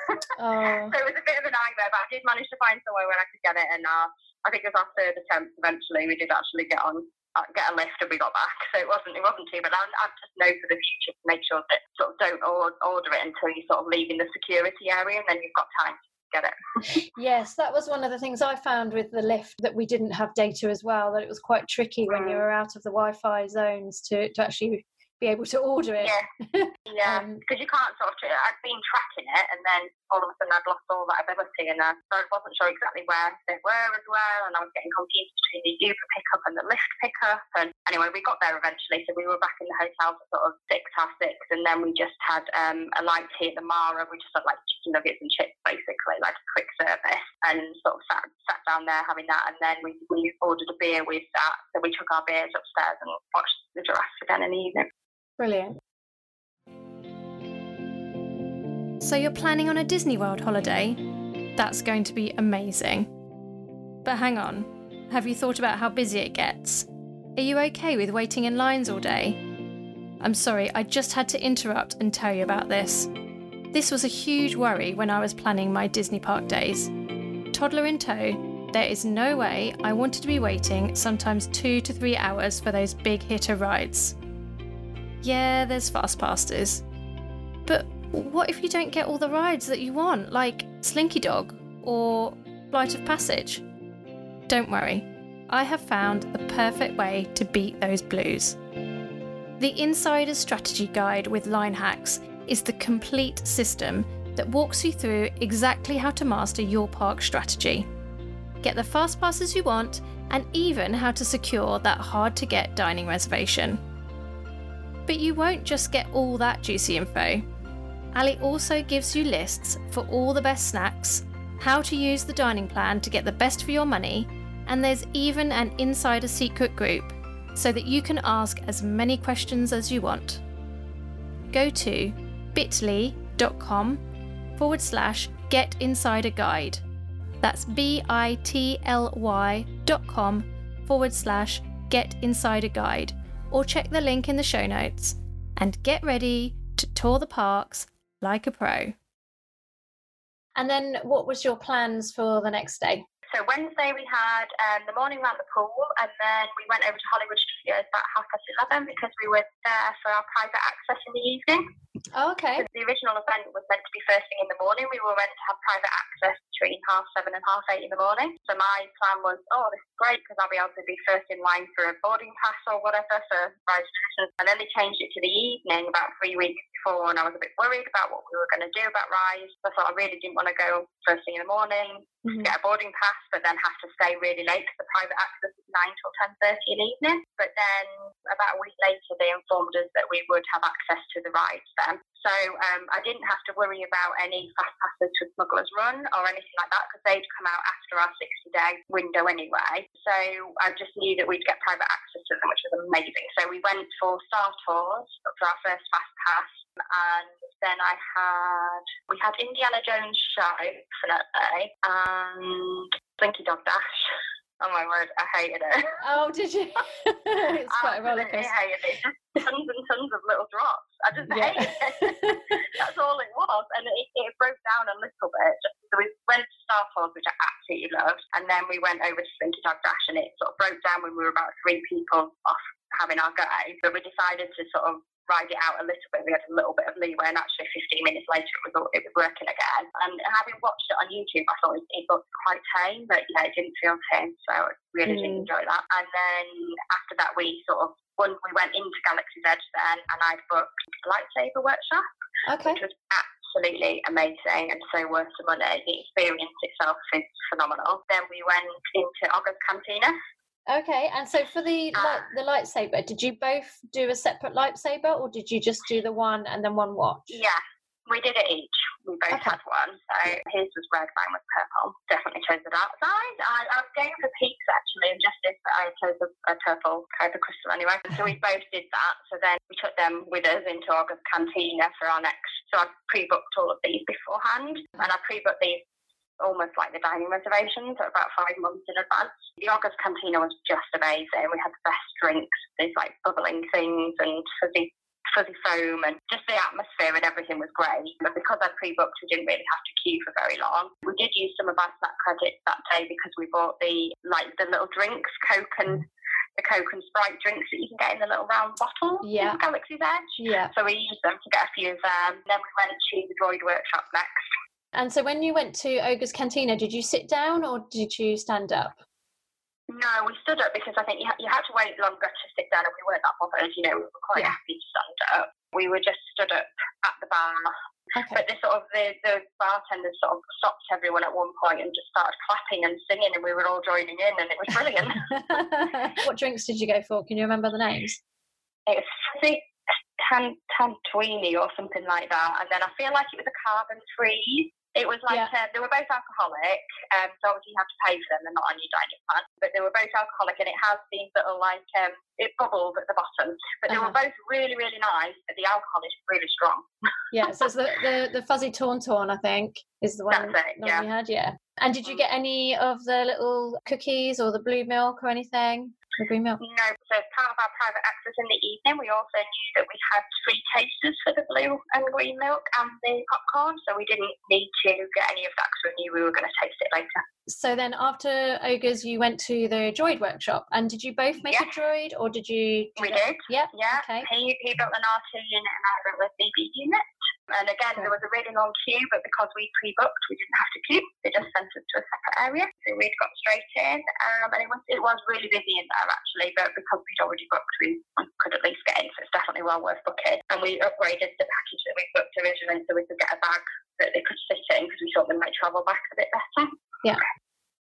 oh. So it was a bit of a nightmare, but I did manage to find somewhere where I could get it. And uh, I think it was our third attempt. Eventually, we did actually get on uh, get a Lyft and we got back. So it wasn't it wasn't too bad. I, I just know for the future to make sure that sort of don't order it until you're sort of leaving the security area, and then you've got time get it. yes, that was one of the things I found with the Lyft that we didn't have data as well, that it was quite tricky when you mm. were out of the Wi Fi zones to, to actually be able to order it. Yeah, yeah, um, because you can't sort of. I'd been tracking it, and then all of a sudden I'd lost all that ability, and I wasn't sure exactly where they were as well, and I was getting confused between the Uber pickup and the Lyft pickup. And anyway, we got there eventually, so we were back in the hotel for sort of six half six, and then we just had um, a light tea at the Mara. We just had like chicken nuggets and chips, basically, like a quick service, and sort of sat sat down there having that, and then we we ordered a beer with that, so we took our beers upstairs and watched the giraffes again in the evening. Brilliant. So you're planning on a Disney World holiday? That's going to be amazing. But hang on, have you thought about how busy it gets? Are you okay with waiting in lines all day? I'm sorry, I just had to interrupt and tell you about this. This was a huge worry when I was planning my Disney park days. Toddler in tow, there is no way I wanted to be waiting sometimes two to three hours for those big hitter rides. Yeah, there's fast passes. But what if you don't get all the rides that you want, like Slinky Dog or Flight of Passage? Don't worry, I have found the perfect way to beat those blues. The Insider's Strategy Guide with Line Hacks is the complete system that walks you through exactly how to master your park strategy. Get the fast passes you want, and even how to secure that hard to get dining reservation. But you won't just get all that juicy info. Ali also gives you lists for all the best snacks, how to use the dining plan to get the best for your money, and there's even an insider secret group so that you can ask as many questions as you want. Go to bit.ly.com forward slash get insider guide. That's B I T L Y dot com forward slash get insider guide or check the link in the show notes and get ready to tour the parks like a pro. And then, what was your plans for the next day? So Wednesday we had um, the morning around the pool, and then we went over to Hollywood Studios about half past eleven because we were there for our private access in the evening. Oh, okay. So the original event was meant to be first thing in the morning. We were meant to have private access between half seven and half eight in the morning. So my plan was, oh, this is great because I'll be able to be first in line for a boarding pass or whatever for registration. And then they changed it to the evening about three weeks before, and I was a bit worried about what we were going to do about Rise. I thought I really didn't want to go first thing in the morning, mm-hmm. get a boarding pass, but then have to stay really late because the private access is nine till ten thirty in the evening. But then about a week later, they informed us that we would have access to the rides then. So um, I didn't have to worry about any fast passes to Smuggler's Run or anything like that because they'd come out after our 60 day window anyway. So I just knew that we'd get private access to them, which was amazing. So we went for Star Tours for our first fast pass. And then I had, we had Indiana Jones show, definitely, and Slinky Dog Dash. Oh my word, I hated it. Oh, did you? it's quite a roller coaster. I hated it. Just tons and tons of little drops. I just yeah. hated it. That's all it was, and it, it, broke down a little bit. So we went to Star Tours, which I absolutely loved. And then we went over to Slinky Dog Dash and it sort of broke down when we were about three people off having our go. But we decided to sort of ride it out a little bit. We had a little bit of leeway, and actually 15 minutes later, it was it was working again. And having watched it on YouTube, I thought it, it looked quite tame, but yeah, it didn't feel tame, so I really mm. did enjoy that. And then after that, we sort of when we went into Galaxy's Edge then, and I'd booked a lightsaber workshop, okay. which was absolutely amazing and so worth the money. The experience itself is phenomenal. Then we went into Oga's Cantina. Okay, and so for the light, the lightsaber, did you both do a separate lightsaber, or did you just do the one and then one watch? Yeah, we did it each. We both okay. had one. So his was red, mine was purple. Definitely chose the dark side. I, I was going for peaks actually, and just this, I chose a, a purple Kyber crystal anyway. So we both did that. So then we took them with us into Oga's Cantina for our next. So I pre-booked all of these beforehand, and I pre-booked these almost like the dining reservations about five months in advance. The Oga's Cantina was just amazing. We had the best drinks, these like bubbling things and fuzzy fuzzy foam and just the atmosphere and everything was great. But because I pre-booked, we didn't really have to queue for very long. We did use some of our snack credits that day because we bought the like the little drinks, Coke and the Coke and Sprite drinks that you can get in the little round bottle yeah. Galaxy's Edge. Yeah. So we used them to get a few of them. Then we went to the Droid Workshop next. And so when you went to Oga's Cantina, did you sit down or did you stand up? No, we stood up because I think you, ha- you had to wait longer to sit down, and we weren't that bothered. You know, we were quite yeah. happy to stand up. We were just stood up at the bar. Okay. But the sort of the, the bartender sort of stopped everyone at one point and just started clapping and singing, and we were all joining in, and it was brilliant. what drinks did you go for? Can you remember the names? It was fizzy tan, Tantuini or something like that, and then I feel like it was a carbon free it was like yeah. um, they were both alcoholic, um, so obviously you have to pay for them. They're not on your dining plan, but they were both alcoholic, and it has these little like um, it bubbles at the bottom. But they uh-huh. were both really, really nice. But the alcohol is really strong. yeah, so it's the, the the fuzzy Tauntaun, I think, is the one That's it, yeah. had. Yeah. And did you get any of the little cookies or the blue milk or anything? The green milk? No, so as part of our private access in the evening, we also knew that we had free tasters for the blue and green milk and the popcorn, so we didn't need to get any of that because we knew we were going to taste it later. So then after Oga's, you went to the droid workshop, and did you both make a droid, or did you? we did. Yep. Yeah. Okay. He, he built an R2 unit and I built a BB unit. And again, there was a really long queue, but because we pre-booked, we didn't have to queue. They just sent us to a separate area, so we'd got straight in. Um, and it was it was really busy in there actually, but because we'd already booked, we could at least get in. So it's definitely well worth booking. And we upgraded the package that we booked originally, so we could get a bag that they could sit in because we thought they might travel back a bit better. Yeah.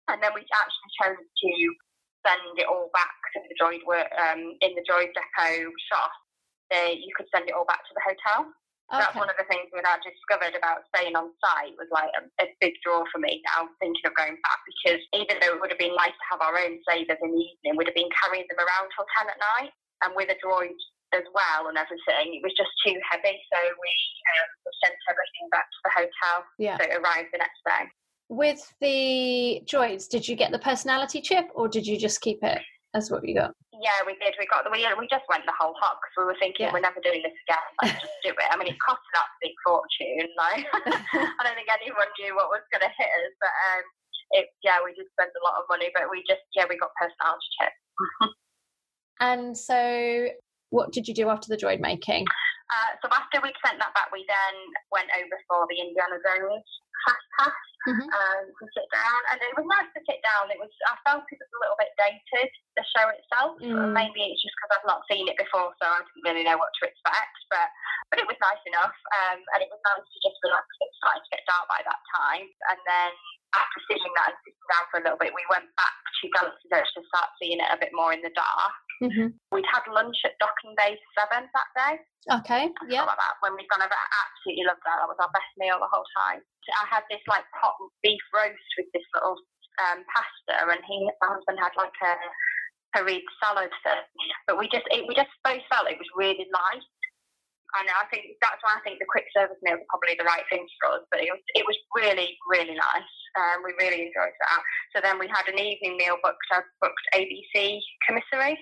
And then we actually chose to send it all back to the droid work um, in the droid depot shop. They, you could send it all back to the hotel. Okay. That's one of the things that I discovered about staying on site was like a, a, big draw for me now thinking of going back because even though it would have been nice to have our own sabers in the evening, we'd have been carrying them around till 10 at night and with a droid as well and everything, it was just too heavy. So we um, sent everything back to the hotel. Yeah. So it arrived the next day. With the droids, did you get the personality chip or did you just keep it? That's what we got. Yeah, we did. We got the we, we just went the whole hog because we were thinking yeah. we're never doing this again. Let's just do it. I mean, it cost an absolute fortune. Like I don't think anyone knew what was going to hit us, but um, it yeah, we did spend a lot of money, but we just yeah, we got personality checks. and so, what did you do after the droid making? Uh, so after we sent that back, we then went over for the Indiana Jones fast pass mm-hmm. um, to sit down, and it was nice to sit down. It was I felt it was a little bit dated the show itself. Mm. Maybe it's just because I've not seen it before, so I didn't really know what to expect. But but it was nice enough, um, and it was nice to just relax. It started to get dark by that time, and then after seeing that and sitting down for a little bit, we went back to Galaxy's Edge to start seeing it a bit more in the dark. Mm-hmm. We'd had lunch at Docking Bay 7 that day. Okay, yeah. Like that. When we'd gone over, I absolutely loved that. That was our best meal the whole time. I had this like pot beef roast with this little um, pasta, and he, my husband had like a harissa salad thing. But we just, it, we just both felt it was really light and I think that's why I think the quick service meals are probably the right thing for us. But it was it was really really nice. Um, we really enjoyed that. So then we had an evening meal booked. I booked ABC commissary,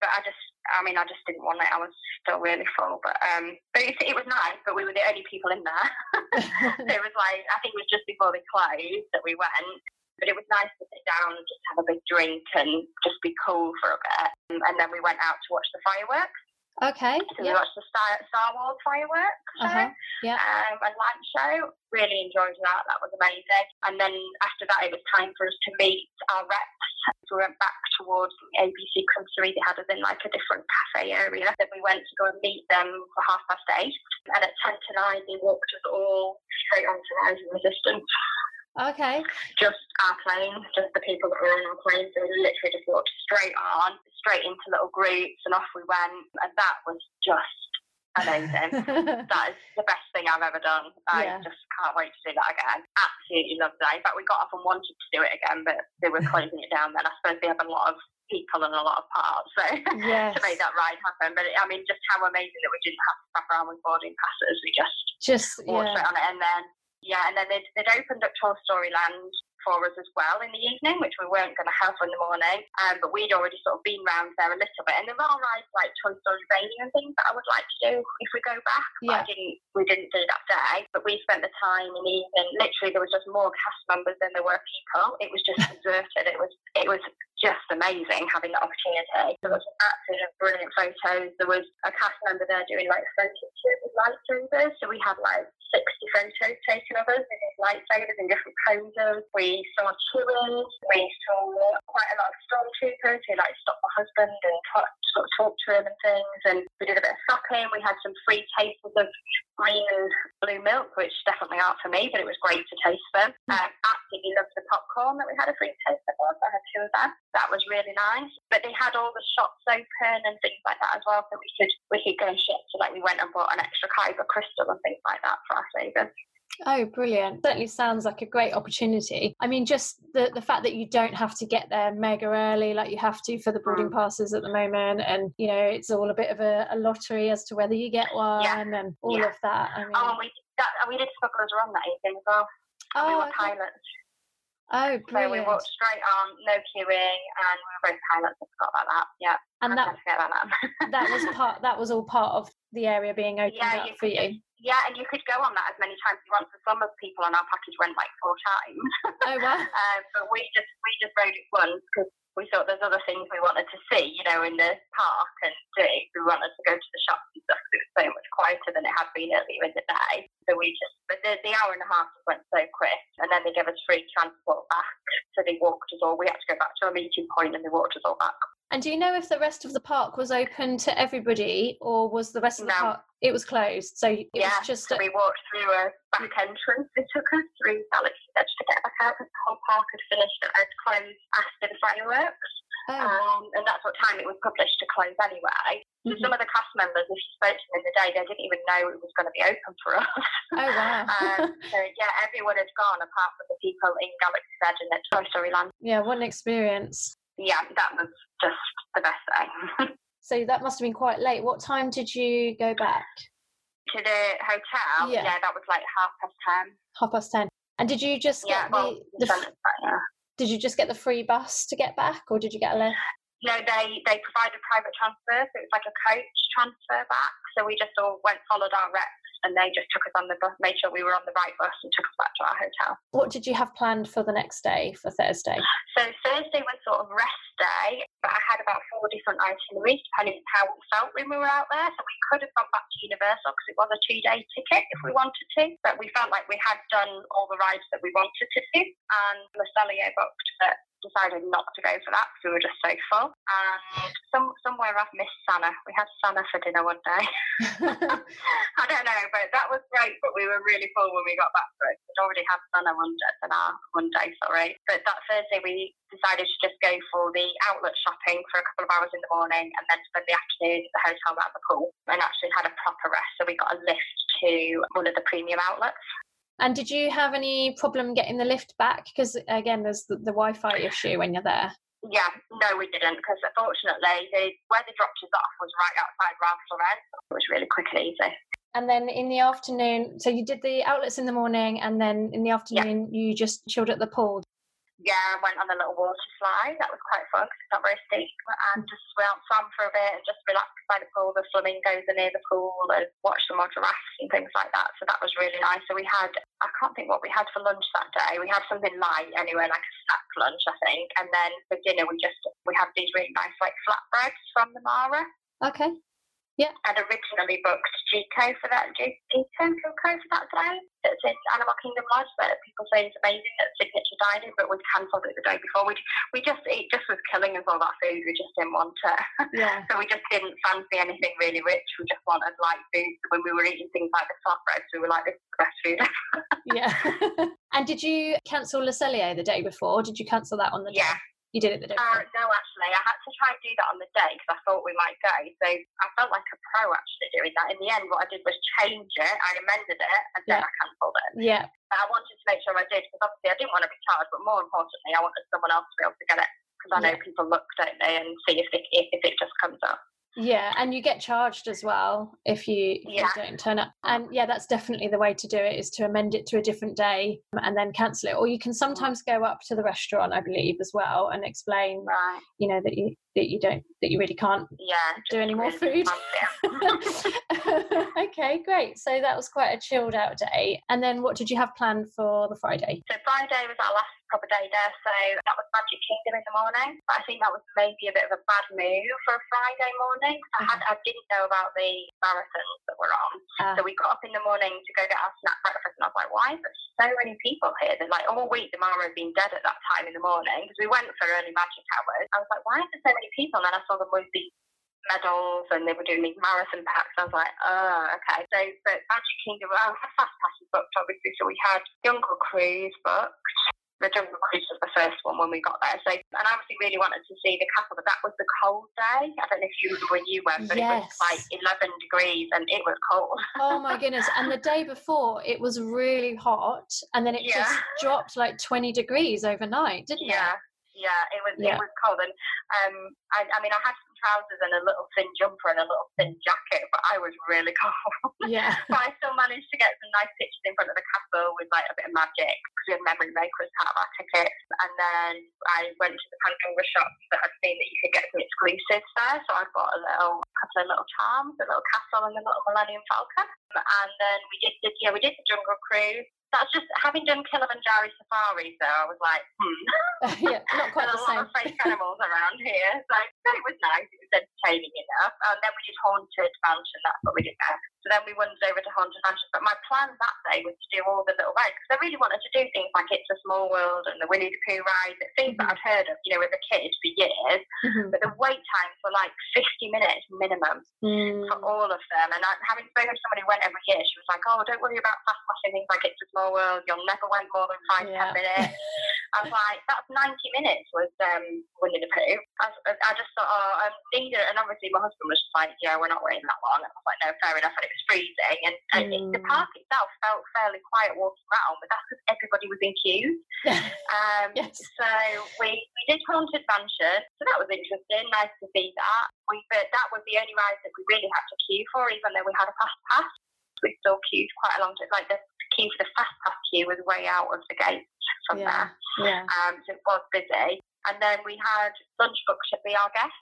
but I just I mean, I just didn't want it. I was still really full, but um, but it, it was nice. But we were the only people in there. so it was like I think it was just before they closed that we went. But it was nice to sit down and just have a big drink and just be cool for a bit. And then we went out to watch the fireworks. Okay. So we watched the Star, Star Wars fireworks show Uh-huh. Yeah. um, and light show. Really enjoyed that. That was amazing. And then after that, it was time for us to meet our reps. So we went back towards the ABC Country. They had us in like a different cafe area. Then we went to go and meet them for half past eight. And at 10 to 9, they walked us all straight onto Rising Resistance. Okay. Just our plane, just the people that were on our plane. So we literally just walked straight on, straight into little groups, and off we went. And that was just amazing. that is the best thing I've ever done. I Yeah. just can't wait to do that again. Absolutely loved it. In fact, we got up and wanted to do it again, but they were closing it down then. I suppose they have a lot of people and a lot of parts, so Yes. to make that ride happen. But it, I mean, just how amazing that we didn't have to wrap around with boarding passes. We just Just walked yeah. straight on it, and then yeah, and then they'd, they'd opened up Toy Story Land for us as well in the evening, which we weren't going to have in the morning. Um, but we'd already sort of been round there a little bit, and there are rides like Toy Story Mania and things that I would like to do if we go back. But Yeah. I didn't. We didn't do that day. But we spent the time in the evening. Literally, there was just more cast members than there were people. It was just deserted. It was. It was just amazing having that opportunity. There was some absolutely brilliant photos. There was a cast member there doing like photo with lightsabers. So we had like 60 photos taken of us with these lightsabers in different poses. We saw Chewins. We saw quite a lot of stormtroopers who like stopped my husband and talk, sort of talked to him and things. And we did a bit of shopping. We had some free tastes of green and blue milk, which definitely aren't for me, but it was great to taste them. Um, absolutely loved the popcorn that we had a free taste of. I had two of them. That was really nice. But they had all the shops open and things like that as well, so we could we could go and shop. So like we went and bought an extra Kyber crystal and things like that for our sabers. Oh, brilliant. Certainly sounds like a great opportunity. I mean, just the, the fact that you don't have to get there mega early like you have to for the boarding Mm. passes at the moment. And, you know, it's all a bit of a, a lottery as to whether you get one and all Yeah. of that. I mean, Oh, we that we did smugglers run that evening as well. Oh, we oh, were okay. pilots. Oh, So we walked straight on, no queuing, and we were both pilots. I forgot about that. Yeah. and that, that. that was part, that was all part of the area being opened Yeah, up you for could you. Yeah, and you could go on that as many times as you want. So some of the people on our package went like four times. Oh, wow. um, but we just we just rode it once because we thought there's other things we wanted to see, you know, in the park and do. We wanted to go to the shops and stuff 'cause it was so much quieter than it had been earlier in the day. So we just, but the, the hour and a half just went so quick, and then they gave us free transport back. So they walked us all. We had to go back to a meeting point, and they walked us all back. And do you know if the rest of the park was open to everybody or was the rest of the No. park, it was closed? So it yeah, was just, a, we walked through a back entrance. It took us through Galaxy's Edge to get back out because the whole park had finished had closed after the fireworks. oh, Um, and that's what time it was published to close anyway. So Mhm. some of the cast members, if you spoke to them in the day, they didn't even know it was going to be open for us. oh, wow. um, so yeah, everyone had gone apart from the people in Galaxy's Edge and at Toy Story Land. yeah, what an experience. Yeah, that was just the best thing. So that must have been quite late. What time did you go back? to the hotel, Yeah. yeah. that was like half past ten. Half past ten. And did you just Yeah, get well, the, the back, yeah. did you just get the free bus to get back, or did you get a Lyft? No, they they provide provided private transfer, so it was like a coach transfer back. So we just all went, followed our reps, and they just took us on the bus, made sure we were on the right bus, and took us back to our hotel. What did you have planned for the next day for Thursday? So Thursday was sort of rest day, but I had about four different itineraries depending on how we felt when we were out there. So we could have gone back to Universal because it was a two-day ticket if we wanted to, but we felt like we had done all the rides that we wanted to do, and the Le Cellier booked, but decided not to go for that because we were just so full. And some somewhere I've missed Sanaa. We had Sanaa for dinner one day. I don't know, but that was great. But we were really full when we got back to it. We'd already had Sanaa one day, Sanaa one day, sorry. But that Thursday we decided to just go for the outlet shopping for a couple of hours in the morning and then spend the afternoon at the hotel around the pool and actually had a proper rest. So we got a Lyft to one of the premium outlets. And did you have any problem getting the Lyft back? Because again, there's the, the Wi-Fi issue when you're there. Yeah, no, we didn't because fortunately, the, where they dropped us off was right outside Ralph Lauren. It was really quick and easy. And then in the afternoon, so you did the outlets in the morning, and then in the afternoon you just chilled at the pool. Yeah, I went on a little water slide. That was quite fun because it's not very steep. And just went out swam for a bit and just relaxed by the pool. The flamingos are near the pool and watched the rafts and things like that. So that was really nice. So we had, I can't think what we had for lunch that day. We had something light anyway, like a snack lunch, I think. And then for dinner, we just, we had these really nice like flatbreads from the Mara. Okay. Yeah. I'd originally booked Jiko for that Jiko for that day. It's in Animal Kingdom Lodge that people say it's amazing at signature dining, but we cancelled it the day before. We we just it just was killing us all that food. We just didn't want it. Yeah. so we just didn't fancy anything really rich. We just wanted light food. When we were eating things like the flatbreads, we were like, this is the best food. yeah. and did you cancel Le Cellier the day before? Did you cancel that on the day? Yeah. You did it the day uh, No, actually, I had to try and do that on the day because I thought we might go. So I felt like a pro actually doing that. In the end, what I did was change it. I amended it and then yeah. I cancelled it. Yeah. But I wanted to make sure I did because obviously I didn't want to be charged, but more importantly, I wanted someone else to be able to get it because I know yeah. people look, don't they, and see if it, if it just comes up. Yeah, and you get charged as well if you, if yeah. you don't turn up. And yeah, that's definitely the way to do it is to amend it to a different day and then cancel it. Or you can sometimes go up to the restaurant, I believe, as well, and explain, right. you know, that you that you don't that you really can't yeah, do any more food. okay, great. So that was quite a chilled out day. And then what did you have planned for the Friday? So Friday was our last proper day there. So that was Magic Kingdom in the morning. But I think that was maybe a bit of a bad move for a Friday morning. I had I didn't know about the marathons that were on. Uh, so we got up in the morning to go get our snack breakfast, and I was like, why is there so many people here? They're like all week the Mara had been dead at that time in the morning because we went for early magic hours. I was like, why is there so many people? And then I saw them with these medals and they were doing these marathon packs. I was like, oh, okay. So, but Magic Kingdom, oh, I had fast passes booked, obviously. So we had Jungle Cruise booked the Jungle Cruise was the first one when we got there. So, and I obviously really wanted to see the castle, but that was the cold day. I don't know if you remember when you went, but yes. it was like 11 degrees and it was cold. oh my goodness! And the day before, it was really hot, and then it yeah. just dropped like 20 degrees overnight, didn't yeah. it? Yeah, it was yeah. it was cold, and um, I, I mean, I had some trousers and a little thin jumper and a little thin jacket, but I was really cold. Yeah. but I still managed to get some nice pictures in front of the castle with like a bit of magic because we had memory makers part of our tickets, and then I went to the Pandora shop that I'd seen that you could get some exclusives there, so I bought a little couple of little charms, a little castle, and a little Millennium Falcon, and then we did, did yeah we did the Jungle Cruise that's just having done Kilimanjaro safaris though, I was like, hmm. yeah, not quite the a lot of fake animals around here. So it was nice, it was entertaining enough. And then we did Haunted Mansion, that's what we did there. So then we wandered over to Haunted Mansion. But my plan that day was to do all the little rides because I really wanted to do things like It's a Small World and the Winnie the Pooh ride, things mm-hmm. that I'd heard of, you know, as a kid for years. Mm-hmm. But the wait times were like 50 minutes minimum mm. for all of them. And I, having spoken to someone who went every year, she was like, oh, don't worry about fast passing things like It's a Small World. You'll never wait more than five, yeah. ten minutes. I was like, that's 90 minutes was um, Winnie the Pooh. I, I just thought, oh, um, neither. And obviously my husband was like, yeah, we're not waiting that long. And I was like, no, fair enough. And it was freezing. And, and mm. it, the park itself felt fairly quiet walking around, but that's because everybody was in queues. um, yes. So we, we did Haunted Mansion. So that was interesting. Nice to see that. We, but that was the only ride that we really had to queue for, even though we had a fast pass. We still queued quite a long time. Like the queue for the fast pass queue was way out of the gate from yeah. there. Yeah. Um, so it was busy. And then we had lunch booked at Be Our Guest.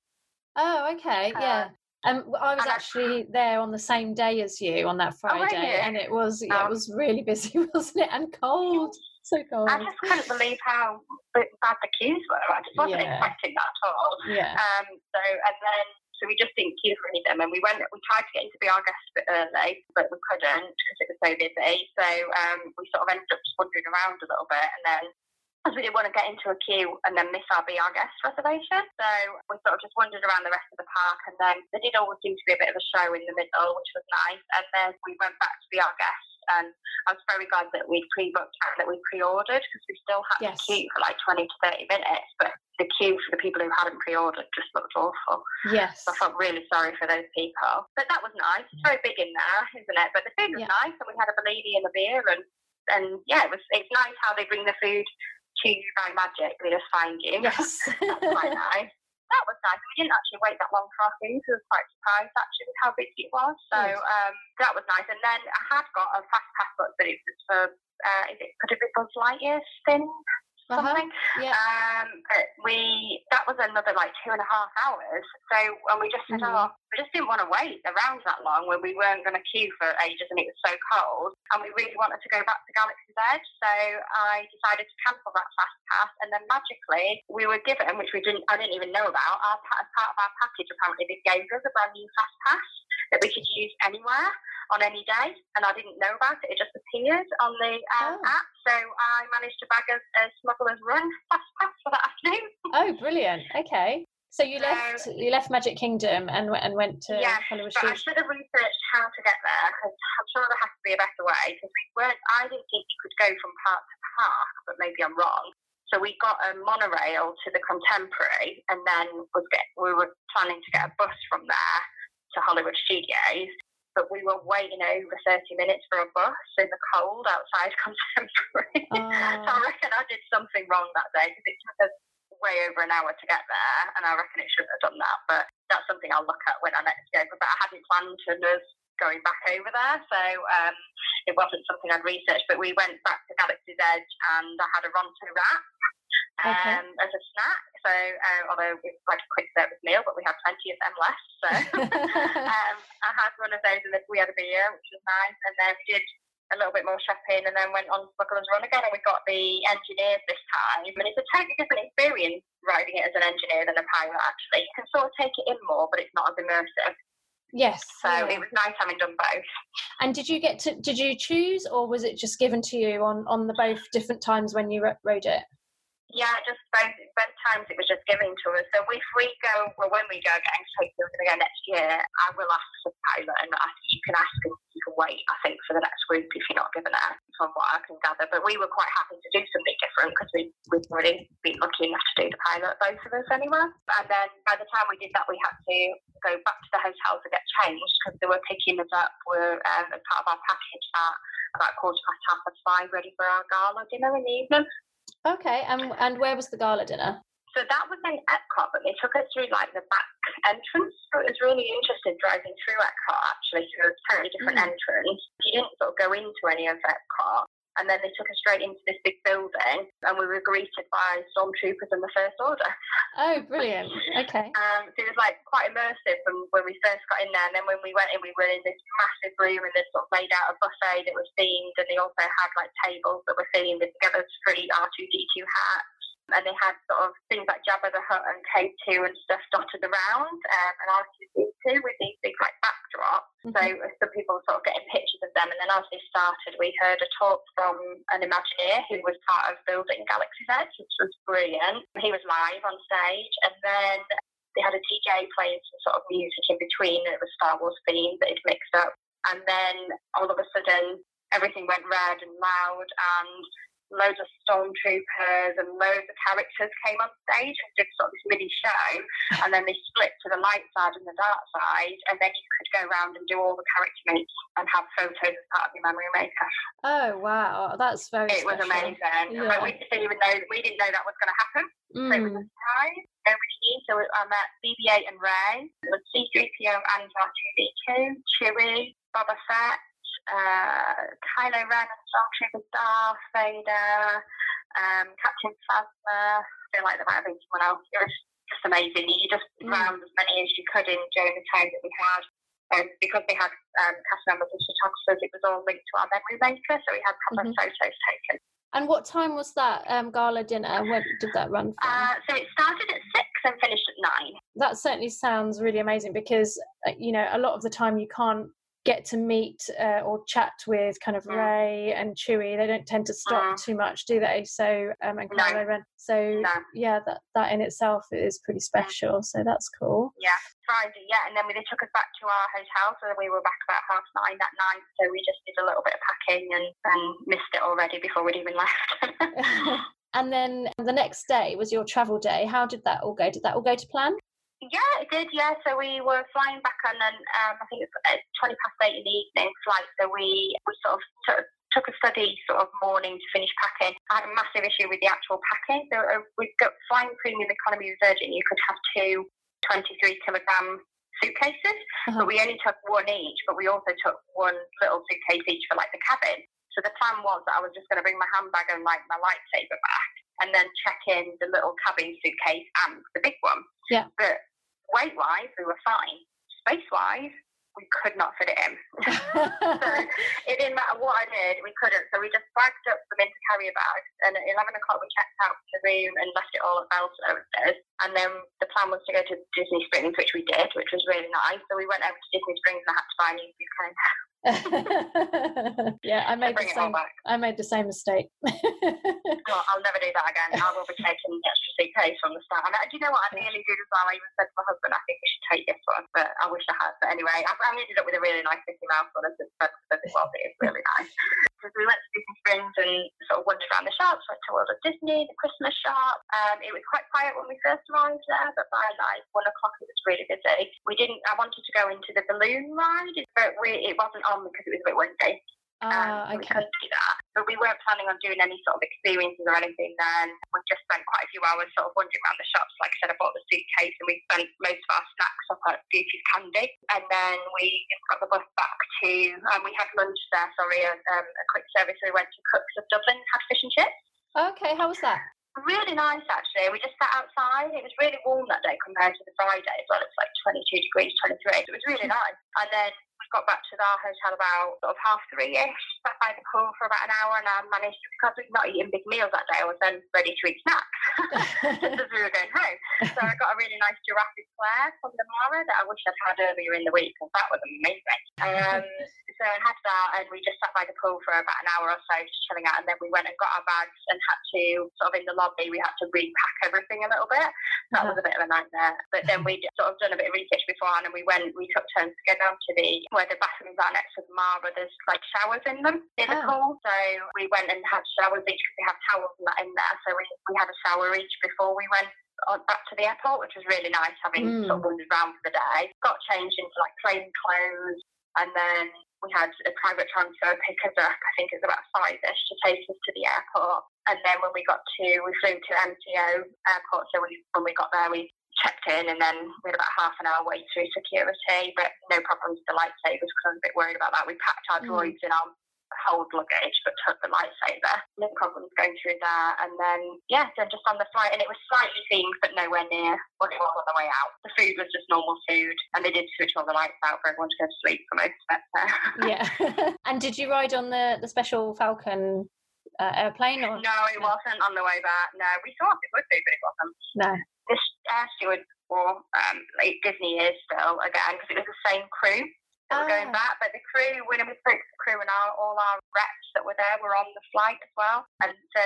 Oh, okay, uh, yeah. Um, I was actually there on the same day as you on that oh, Friday, oh, and it was yeah, it was really busy, wasn't it? And cold, so cold. I just couldn't believe how bad the queues were. I just wasn't Yeah. expecting that at all. Yeah. Um, so and then so we just didn't queue for any of them, and we went. We tried to get into Be Our Guest a bit early, but we couldn't because it was so busy. So um, we sort of ended up just wandering around a little bit, and then because we didn't want to get into a queue and then miss our Be Guest reservation. So we sort of just wandered around the rest of the park and then there did always seem to be a bit of a show in the middle, which was nice. And then we went back to Be Our Guest and I was very glad that we'd pre-booked that we pre-ordered because we still had yes. to queue for like 20 to 30 minutes, but the queue for the people who hadn't pre-ordered just looked awful. Yes. So I felt really sorry for those people. But that was nice. It's very big in there, isn't it? But the food was Yeah. nice and we had a Bellini and a beer and and yeah, it was it's nice how they bring the food to you by magic. They just find you. Yes. That's quite nice. That was nice. We didn't actually wait that long for our food. We were quite surprised actually with how busy it was. So um, that was nice. And then I had got a fast pass but it was for uh, is it could it be Buzz Lightyear spin uh-huh. something. Yeah. Um, but we that was another like two and a half hours. So and we just said, mm-hmm. oh, we just didn't want to wait around that long when we weren't going to queue for ages and it was so cold, and we really wanted to go back to Galaxy's Edge. So I decided to cancel that fast pass, and then magically we were given, which we didn't, I didn't even know about, our, as part of our package. Apparently, they gave us a brand new fast pass that we could use anywhere on any day, and I didn't know about it. It just appeared on the um, oh. app, so I managed to bag a, a smuggler's run fast pass for that afternoon. oh, brilliant! Okay. So you left you left Magic Kingdom and and went to yes, Hollywood but I should have researched how to get there because I'm sure there has to be a better way because we weren't. I didn't think you could go from park to park, but maybe I'm wrong. So we got a monorail to the Contemporary, and then was get, we were planning to get a bus from there to Hollywood Studios but we were waiting over 30 minutes for a bus in the cold outside Contemporary. so I reckon I did something wrong that day because it took us way over an hour to get there, and I reckon it shouldn't have done that. But that's something I'll look at when I next go. But I hadn't planned to us going back over there, so um, it wasn't something I'd researched. But we went back to Galaxy's Edge, and I had a Ronto wrap um, okay. as a snack. So, uh, although it's like a quick service meal, but we have plenty of them left. So, um, I had one of those, and we had a beer, which was nice. And then we did a little bit more shopping, and then went on Smuggler's Run again. And we got the engineers this time, and it's a totally different experience riding it as an engineer than a pilot. Actually, you can sort of take it in more, but it's not as immersive. Yes. So yeah. it was nice having done both. And did you get to? Did you choose, or was it just given to you on on the both different times when you rode it? Yeah, just both, both times it was just given to us. So if we go, well, when we go again, so we're going to go next year, I will ask for the pilot and ask, you can ask and you can wait, I think, for the next group if you're not given it, from what I can gather. But we were quite happy to do something different because we, we'd already been lucky enough to do the pilot, both of us anyway. And then by the time we did that, we had to go back to the hotel to get changed because they were picking us up were, um, as part of our package at about quarter past half past five, ready for our gala dinner in the evening. Okay, and and where was the gala dinner? So that was in Epcot, but they took us through like the back entrance. So it was really interesting driving through Epcot actually. So it was a totally different mm. entrance. You didn't sort of go into any of Epcot and then they took us straight into this big building and we were greeted by stormtroopers and the First Order. Oh, brilliant. Okay. Um, so it was like quite immersive from when we first got in there. And then when we went in, we were in this massive room and this sort of laid out a buffet that was themed. And they also had like tables that were themed with Together's free R2D2 hats and they had sort of things like Jabba the Hutt and K2 and stuff dotted around, um, and R2D2 with these big like backdrops. Mm-hmm. So some people were sort of getting pictures them, and then as they started, we heard a talk from an Imagineer who was part of building Galaxy's Edge, which was brilliant. He was live on stage, and then they had a DJ playing some sort of music in between. It was Star Wars themed that he'd mixed up, and then all of a sudden everything went red and loud and loads of stormtroopers and loads of characters came on stage and did sort of this mini show. And then they split to the light side and the dark side, and then you could go around and do all the character meets and have photos as part of your memory maker. Oh wow, that's very. It special. was amazing. Yeah. But we didn't even know we didn't know that was going to happen. Mm. So it was a mm. surprise. Nobody So I met BB-8 and was C-3PO and R2D2, Chewie, Boba Fett, uh, Kylo Ren and Stormtrooper Darth Vader, um, Captain Phasma. I feel like there might have been someone else. It was just amazing. You just mm. round as many as you could in during the time that we had. And because they had um, cast members and photographers, it was all linked to our memory maker, so we had proper mm-hmm. photos taken. And what time was that um, gala dinner? When did that run for? Uh, so it started at six and finished at nine. That certainly sounds really amazing because, uh, you know, a lot of the time you can't get to meet uh, or chat with kind of mm. Rey and Chewie. They don't tend to stop mm. too much, do they? So um, and no. Ren. So no. yeah, that that in itself is pretty mm. special. So that's cool. Yeah, Friday. Yeah, and then they took us back to our hotel, so we were back about half nine that night. So we just did a little bit of packing and, and missed it already before we'd even left. and then the next day was your travel day. How did that all go? Did that all go to plan? Yeah, it did. Yeah, so we were flying back on an um, I think it's uh, twenty past eight in the evening flight. So we we sort of took, took a study sort of morning to finish packing. I had a massive issue with the actual packing. So uh, we've got flying premium economy with Virgin. You could have two 23 kilogram suitcases, uh-huh. but we only took one each. But we also took one little suitcase each for like the cabin. So the plan was that I was just going to bring my handbag and like my lightsaber back. And then check in the little cabin suitcase and the big one. Yeah. But weight wise, we were fine. Space wise, we could not fit it in. so it didn't matter what I did, we couldn't. So we just bagged up some into carrier bags, and at 11 o'clock we checked out the room and left it all at Belsize. And then the plan was to go to Disney Springs, which we did, which was really nice. So we went over to Disney Springs and I had to buy a new suitcase. yeah, I made the same. I made the same mistake. well, I'll never do that again. I will be taking the extra suitcase from the start. And I, do you know what? I nearly did as well. I even said to my husband, I think we should take this one, but I wish I had. But anyway, I, I ended up with a really nice Mickey Mouse one as it's well. It is really nice. So we went to Disney Springs and sort of wandered around the shops, went to World of Disney, the Christmas shop. Um, it was quite quiet when we first arrived there, but by like one o'clock it was really busy. We didn't. I wanted to go into the balloon ride, but we, it wasn't on because it was a bit windy. Uh, um, okay. We couldn't do that. But we weren't planning on doing any sort of experiences or anything then. We just spent quite a few hours sort of wandering around the shops. Like I said, I bought the suitcase and we spent most of our snacks up at Beauty's Candy. And then we got the bus back to, um, we had lunch there, sorry, a, um, a quick service. We went to Cookes of Dublin, had fish and chips. Okay, how was that? Really nice, actually. We just sat outside. It was really warm that day compared to the Friday as well. It's like 22 degrees, 23. It was really nice. And then got back to our hotel about sort of half three-ish, sat by the pool for about an hour, and I managed, because we'd not eaten big meals that day, I was then ready to eat snacks as we were going home. So I got a really nice giraffe eclair from the Mara that I wish I'd had earlier in the week, because that was amazing. Um, so I had that, and we just sat by the pool for about an hour or so, just chilling out, and then we went and got our bags and had to, sort of in the lobby, we had to repack everything a little bit. That was a bit of a nightmare. But then we'd sort of done a bit of research beforehand, and we went, we took turns to go down to the, where the bathrooms are next to the Mara, there's like showers in them in the oh. pool. So we went and had showers each because they have towels and that in there. So we, we had a shower each before we went on, back to the airport, which was really nice having mm. sort of wandered around for the day. Got changed into like plain clothes and then we had a private transfer pick us up, I think it was about five-ish, to take us to the airport. And then when we got to, we flew to MCO airport, so we, when we got there, we checked in and then we had about half an hour wait through security, but no problems with the lightsabers because I was a bit worried about that. We packed our mm. droids in our hold luggage but took the lightsaber. No problems going through there. And then, yeah, then just on the flight, and it was slightly themed but nowhere near what it was on the way out. The food was just normal food, and they did switch all the lights out for everyone to go to sleep for most of it. Yeah. and did you ride on the, the special Falcon uh, airplane? Or? No, it wasn't on the way back. No, we thought it would be, but it wasn't. No this air steward or um, like Disney is still again because it was the same crew that were going ah. back, but the crew, when we spoke to the crew and our, all our reps that were there were on the flight as well, and so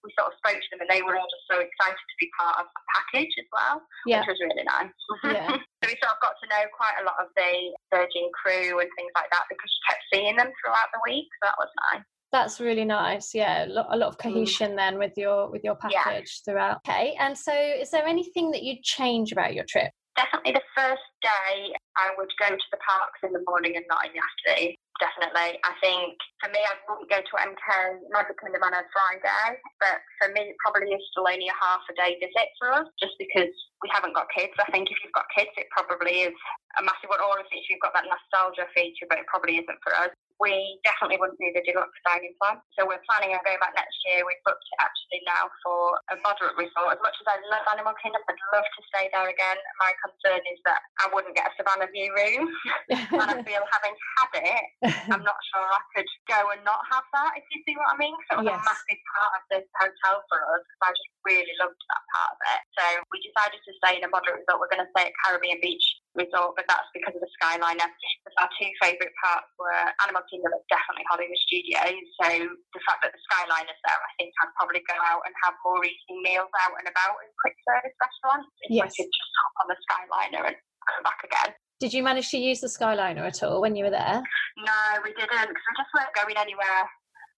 we sort of spoke to them and they were all just so excited to be part of the package as well, yeah. which was really nice. Yeah. so we sort of got to know quite a lot of the Virgin crew and things like that because you kept seeing them throughout the week, so that was nice. That's really nice. Yeah, a lot of mm. cohesion then with your with your package yeah. throughout. Okay, and so is there anything that you'd change about your trip? Definitely the first day I would go to the parks in the morning and not in the afternoon. Definitely. I think for me, I wouldn't go to MK Magic Kingdom on a Friday, but for me, it probably is still only a half a day visit for us just because we haven't got kids. I think if you've got kids, it probably is a massive one. Or if you've got that nostalgia feature, but it probably isn't for us we definitely wouldn't do the deluxe dining plan. So we're planning on going back next year. We've booked it actually now for a moderate resort. As much as I love Animal Kingdom, I'd love to stay there again. My concern is that I wouldn't get a Savannah View room. and I feel having had it, I'm not sure I could go and not have that, if you see what I mean. So it was yes. a massive part of this hotel for us. Because I just really loved that part of it. So we decided to stay in a moderate resort. We're going to stay at Caribbean Beach resort, but that's because of the Skyliner. Because our two favourite parts were Animal Definitely Hollywood Studios. So the fact that the Skyliner's there, I think I'd probably go out and have more eating meals out and about in quick service restaurants. If yes. I could just hop on the Skyliner and come back again. Did you manage to use the Skyliner at all when you were there? No, we didn't because we just weren't going anywhere.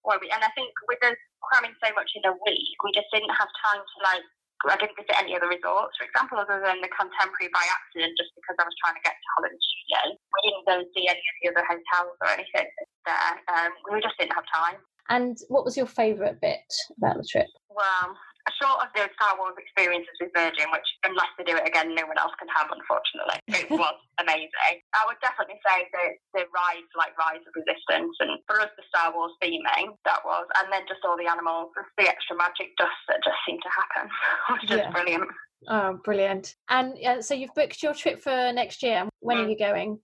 Well, we, and I think with us cramming so much in a week, we just didn't have time to like I didn't visit any other resorts, for example, other than the Contemporary by accident, just because I was trying to get to Hollywood Studios. We didn't go and see any of the other hotels or anything there. Um, we just didn't have time. And what was your favourite bit about the trip? Well, short of the Star Wars experiences with Virgin, which unless they do it again, no one else can have, unfortunately. It was amazing. I would definitely say that the rides like Rise of Resistance and for us the Star Wars theming, that was, and then just all the animals, the extra magic dust that just seemed to happen, which is yeah. brilliant. Oh, brilliant. And uh, so you've booked your trip for next year. When mm. are you going?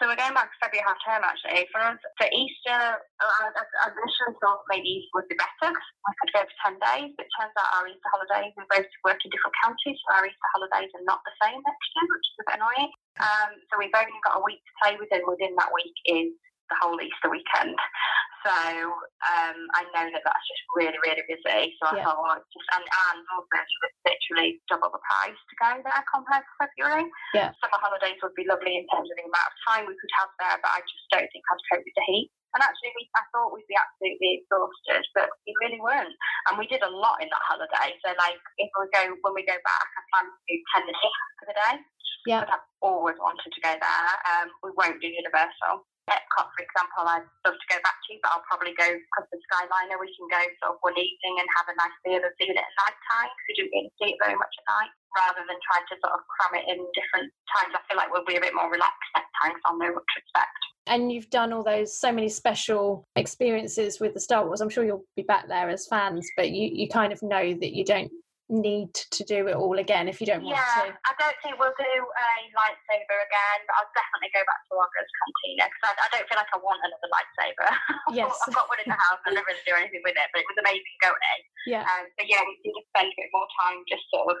So we're going back to February half term actually. For us, for Easter, uh, I initially thought maybe Easter would be better we could go for 10 days. But it turns out our Easter holidays, we both work in different counties, so our Easter holidays are not the same next year, which is a bit annoying. Um, so we've only got a week to play with, and within that week is the whole Easter weekend. So um, I know that that's just really, really busy. So I yeah. thought, well, just and, and also it was literally double the price to go there compared to February. Yeah. Summer holidays would be lovely in terms of the amount of time we could have there, but I just don't think I'd cope with the heat. And actually, we, I thought we'd be absolutely exhausted, but we really weren't. And we did a lot in that holiday. So, like, if we go when we go back, I plan to do Tenerife for the day. Yeah. I've always wanted to go there. Um, we won't do Universal. Epcot, for example, I'd love to go back to, but I'll probably go because the Skyliner we can go sort of one evening and have a nice meal and see it at night time because we didn't really see it very much at night rather than trying to sort of cram it in different times. I feel like we'll be a bit more relaxed next time so I'll know what to expect. And you've done all those so many special experiences with the Star Wars. I'm sure you'll be back there as fans, but you, you kind of know that you don't need to do it all again if you don't want yeah, to. I don't think we'll do a lightsaber again, but I'll definitely go back to Oga's Cantina because I, I, don't feel like I want another lightsaber. Yes. I've got one in the house I never really do anything with it, but it was amazing going. Yeah. Um, but yeah, we did spend a bit more time just sort of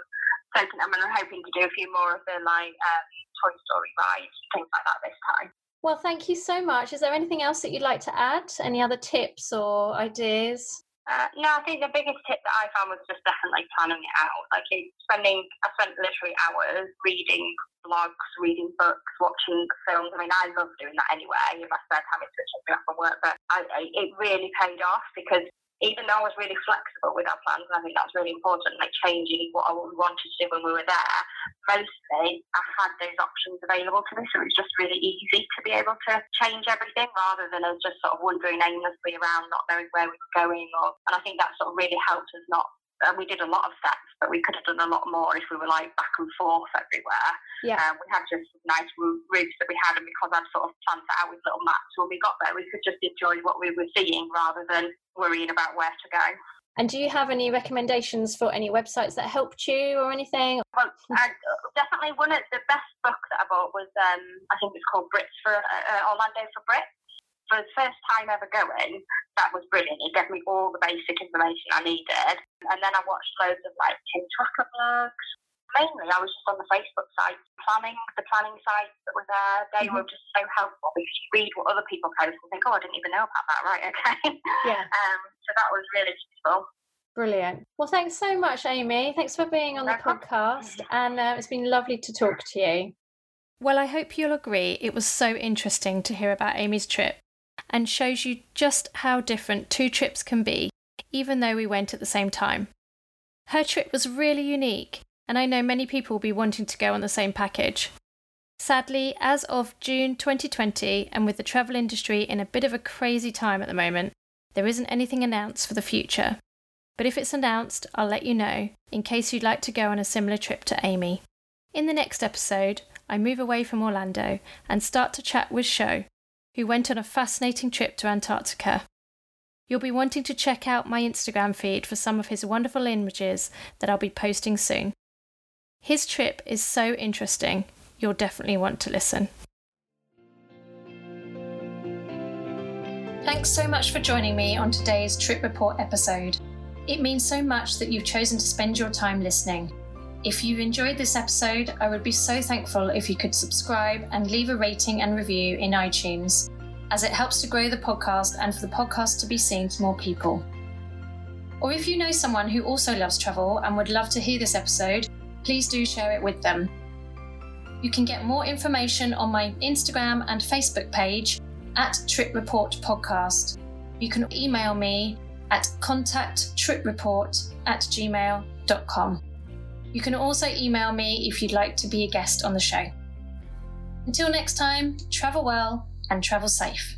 soaking them and I'm hoping to do a few more of the like um, Toy Story rides, things like that this time. Well, thank you so much. Is there anything else that you'd like to add? Any other tips or ideas? Uh, no, I think the biggest tip that I found was just definitely planning it out. Like spending, I spent literally hours reading blogs, reading books, watching films. I mean, I love doing that anyway in my spare time. It's switching off from work, but I, I, it really paid off because even though I was really flexible with our plans, and I think that's really important, like changing what I wanted to do when we were there, mostly I had those options available to me. So it was just really easy to be able to change everything rather than us just sort of wandering aimlessly around, not knowing where we were going. Or, and I think that sort of really helped us not and we did a lot of steps, but we could have done a lot more if we were like back and forth everywhere. Yeah. Um, we had just nice routes that we had, and because I'd sort of planned that out with little maps when we got there, we could just enjoy what we were seeing rather than worrying about where to go. And do you have any recommendations for any websites that helped you or anything? Well, I, definitely one of the best book that I bought was um, I think it's called Brits for uh, uh Orlando for Brits for the first time ever going, that was brilliant. It gave me all the basic information I needed. And then I watched loads of like Tim Tracker blogs. Mainly, I was just on the Facebook site planning, the planning sites that were there. They mm-hmm. were just so helpful because you read what other people post and think, oh, I didn't even know about that. Right, okay. Yeah. um, so that was really useful. Brilliant. Well, thanks so much, Amy. Thanks for being on the podcast. And uh, it's been lovely to talk to you. Well, I hope you'll agree it was so interesting to hear about Amy's trip and shows you just how different two trips can be, even though we went at the same time. Her trip was really unique, and I know many people will be wanting to go on the same package. Sadly, as of June 2020, and with the travel industry in a bit of a crazy time at the moment, there isn't anything announced for the future. But if it's announced, I'll let you know in case you'd like to go on a similar trip to Amy. In the next episode, I move away from Orlando and start to chat with Sho, who went on a fascinating trip to Antarctica. You'll be wanting to check out my Instagram feed for some of his wonderful images that I'll be posting soon. His trip is so interesting, you'll definitely want to listen. Thanks so much for joining me on today's Trip Report episode. It means so much that you've chosen to spend your time listening. If you enjoyed this episode, I would be so thankful if you could subscribe and leave a rating and review in iTunes, as it helps to grow the podcast and for the podcast to be seen to more people. Or if you know someone who also loves travel and would love to hear this episode, please do share it with them. You can get more information on my Instagram and Facebook page at Trip Report Podcast. You can email me at contacttripreport at gmail.com. You can also email me if you'd like to be a guest on the show. Until next time, travel well and travel safe.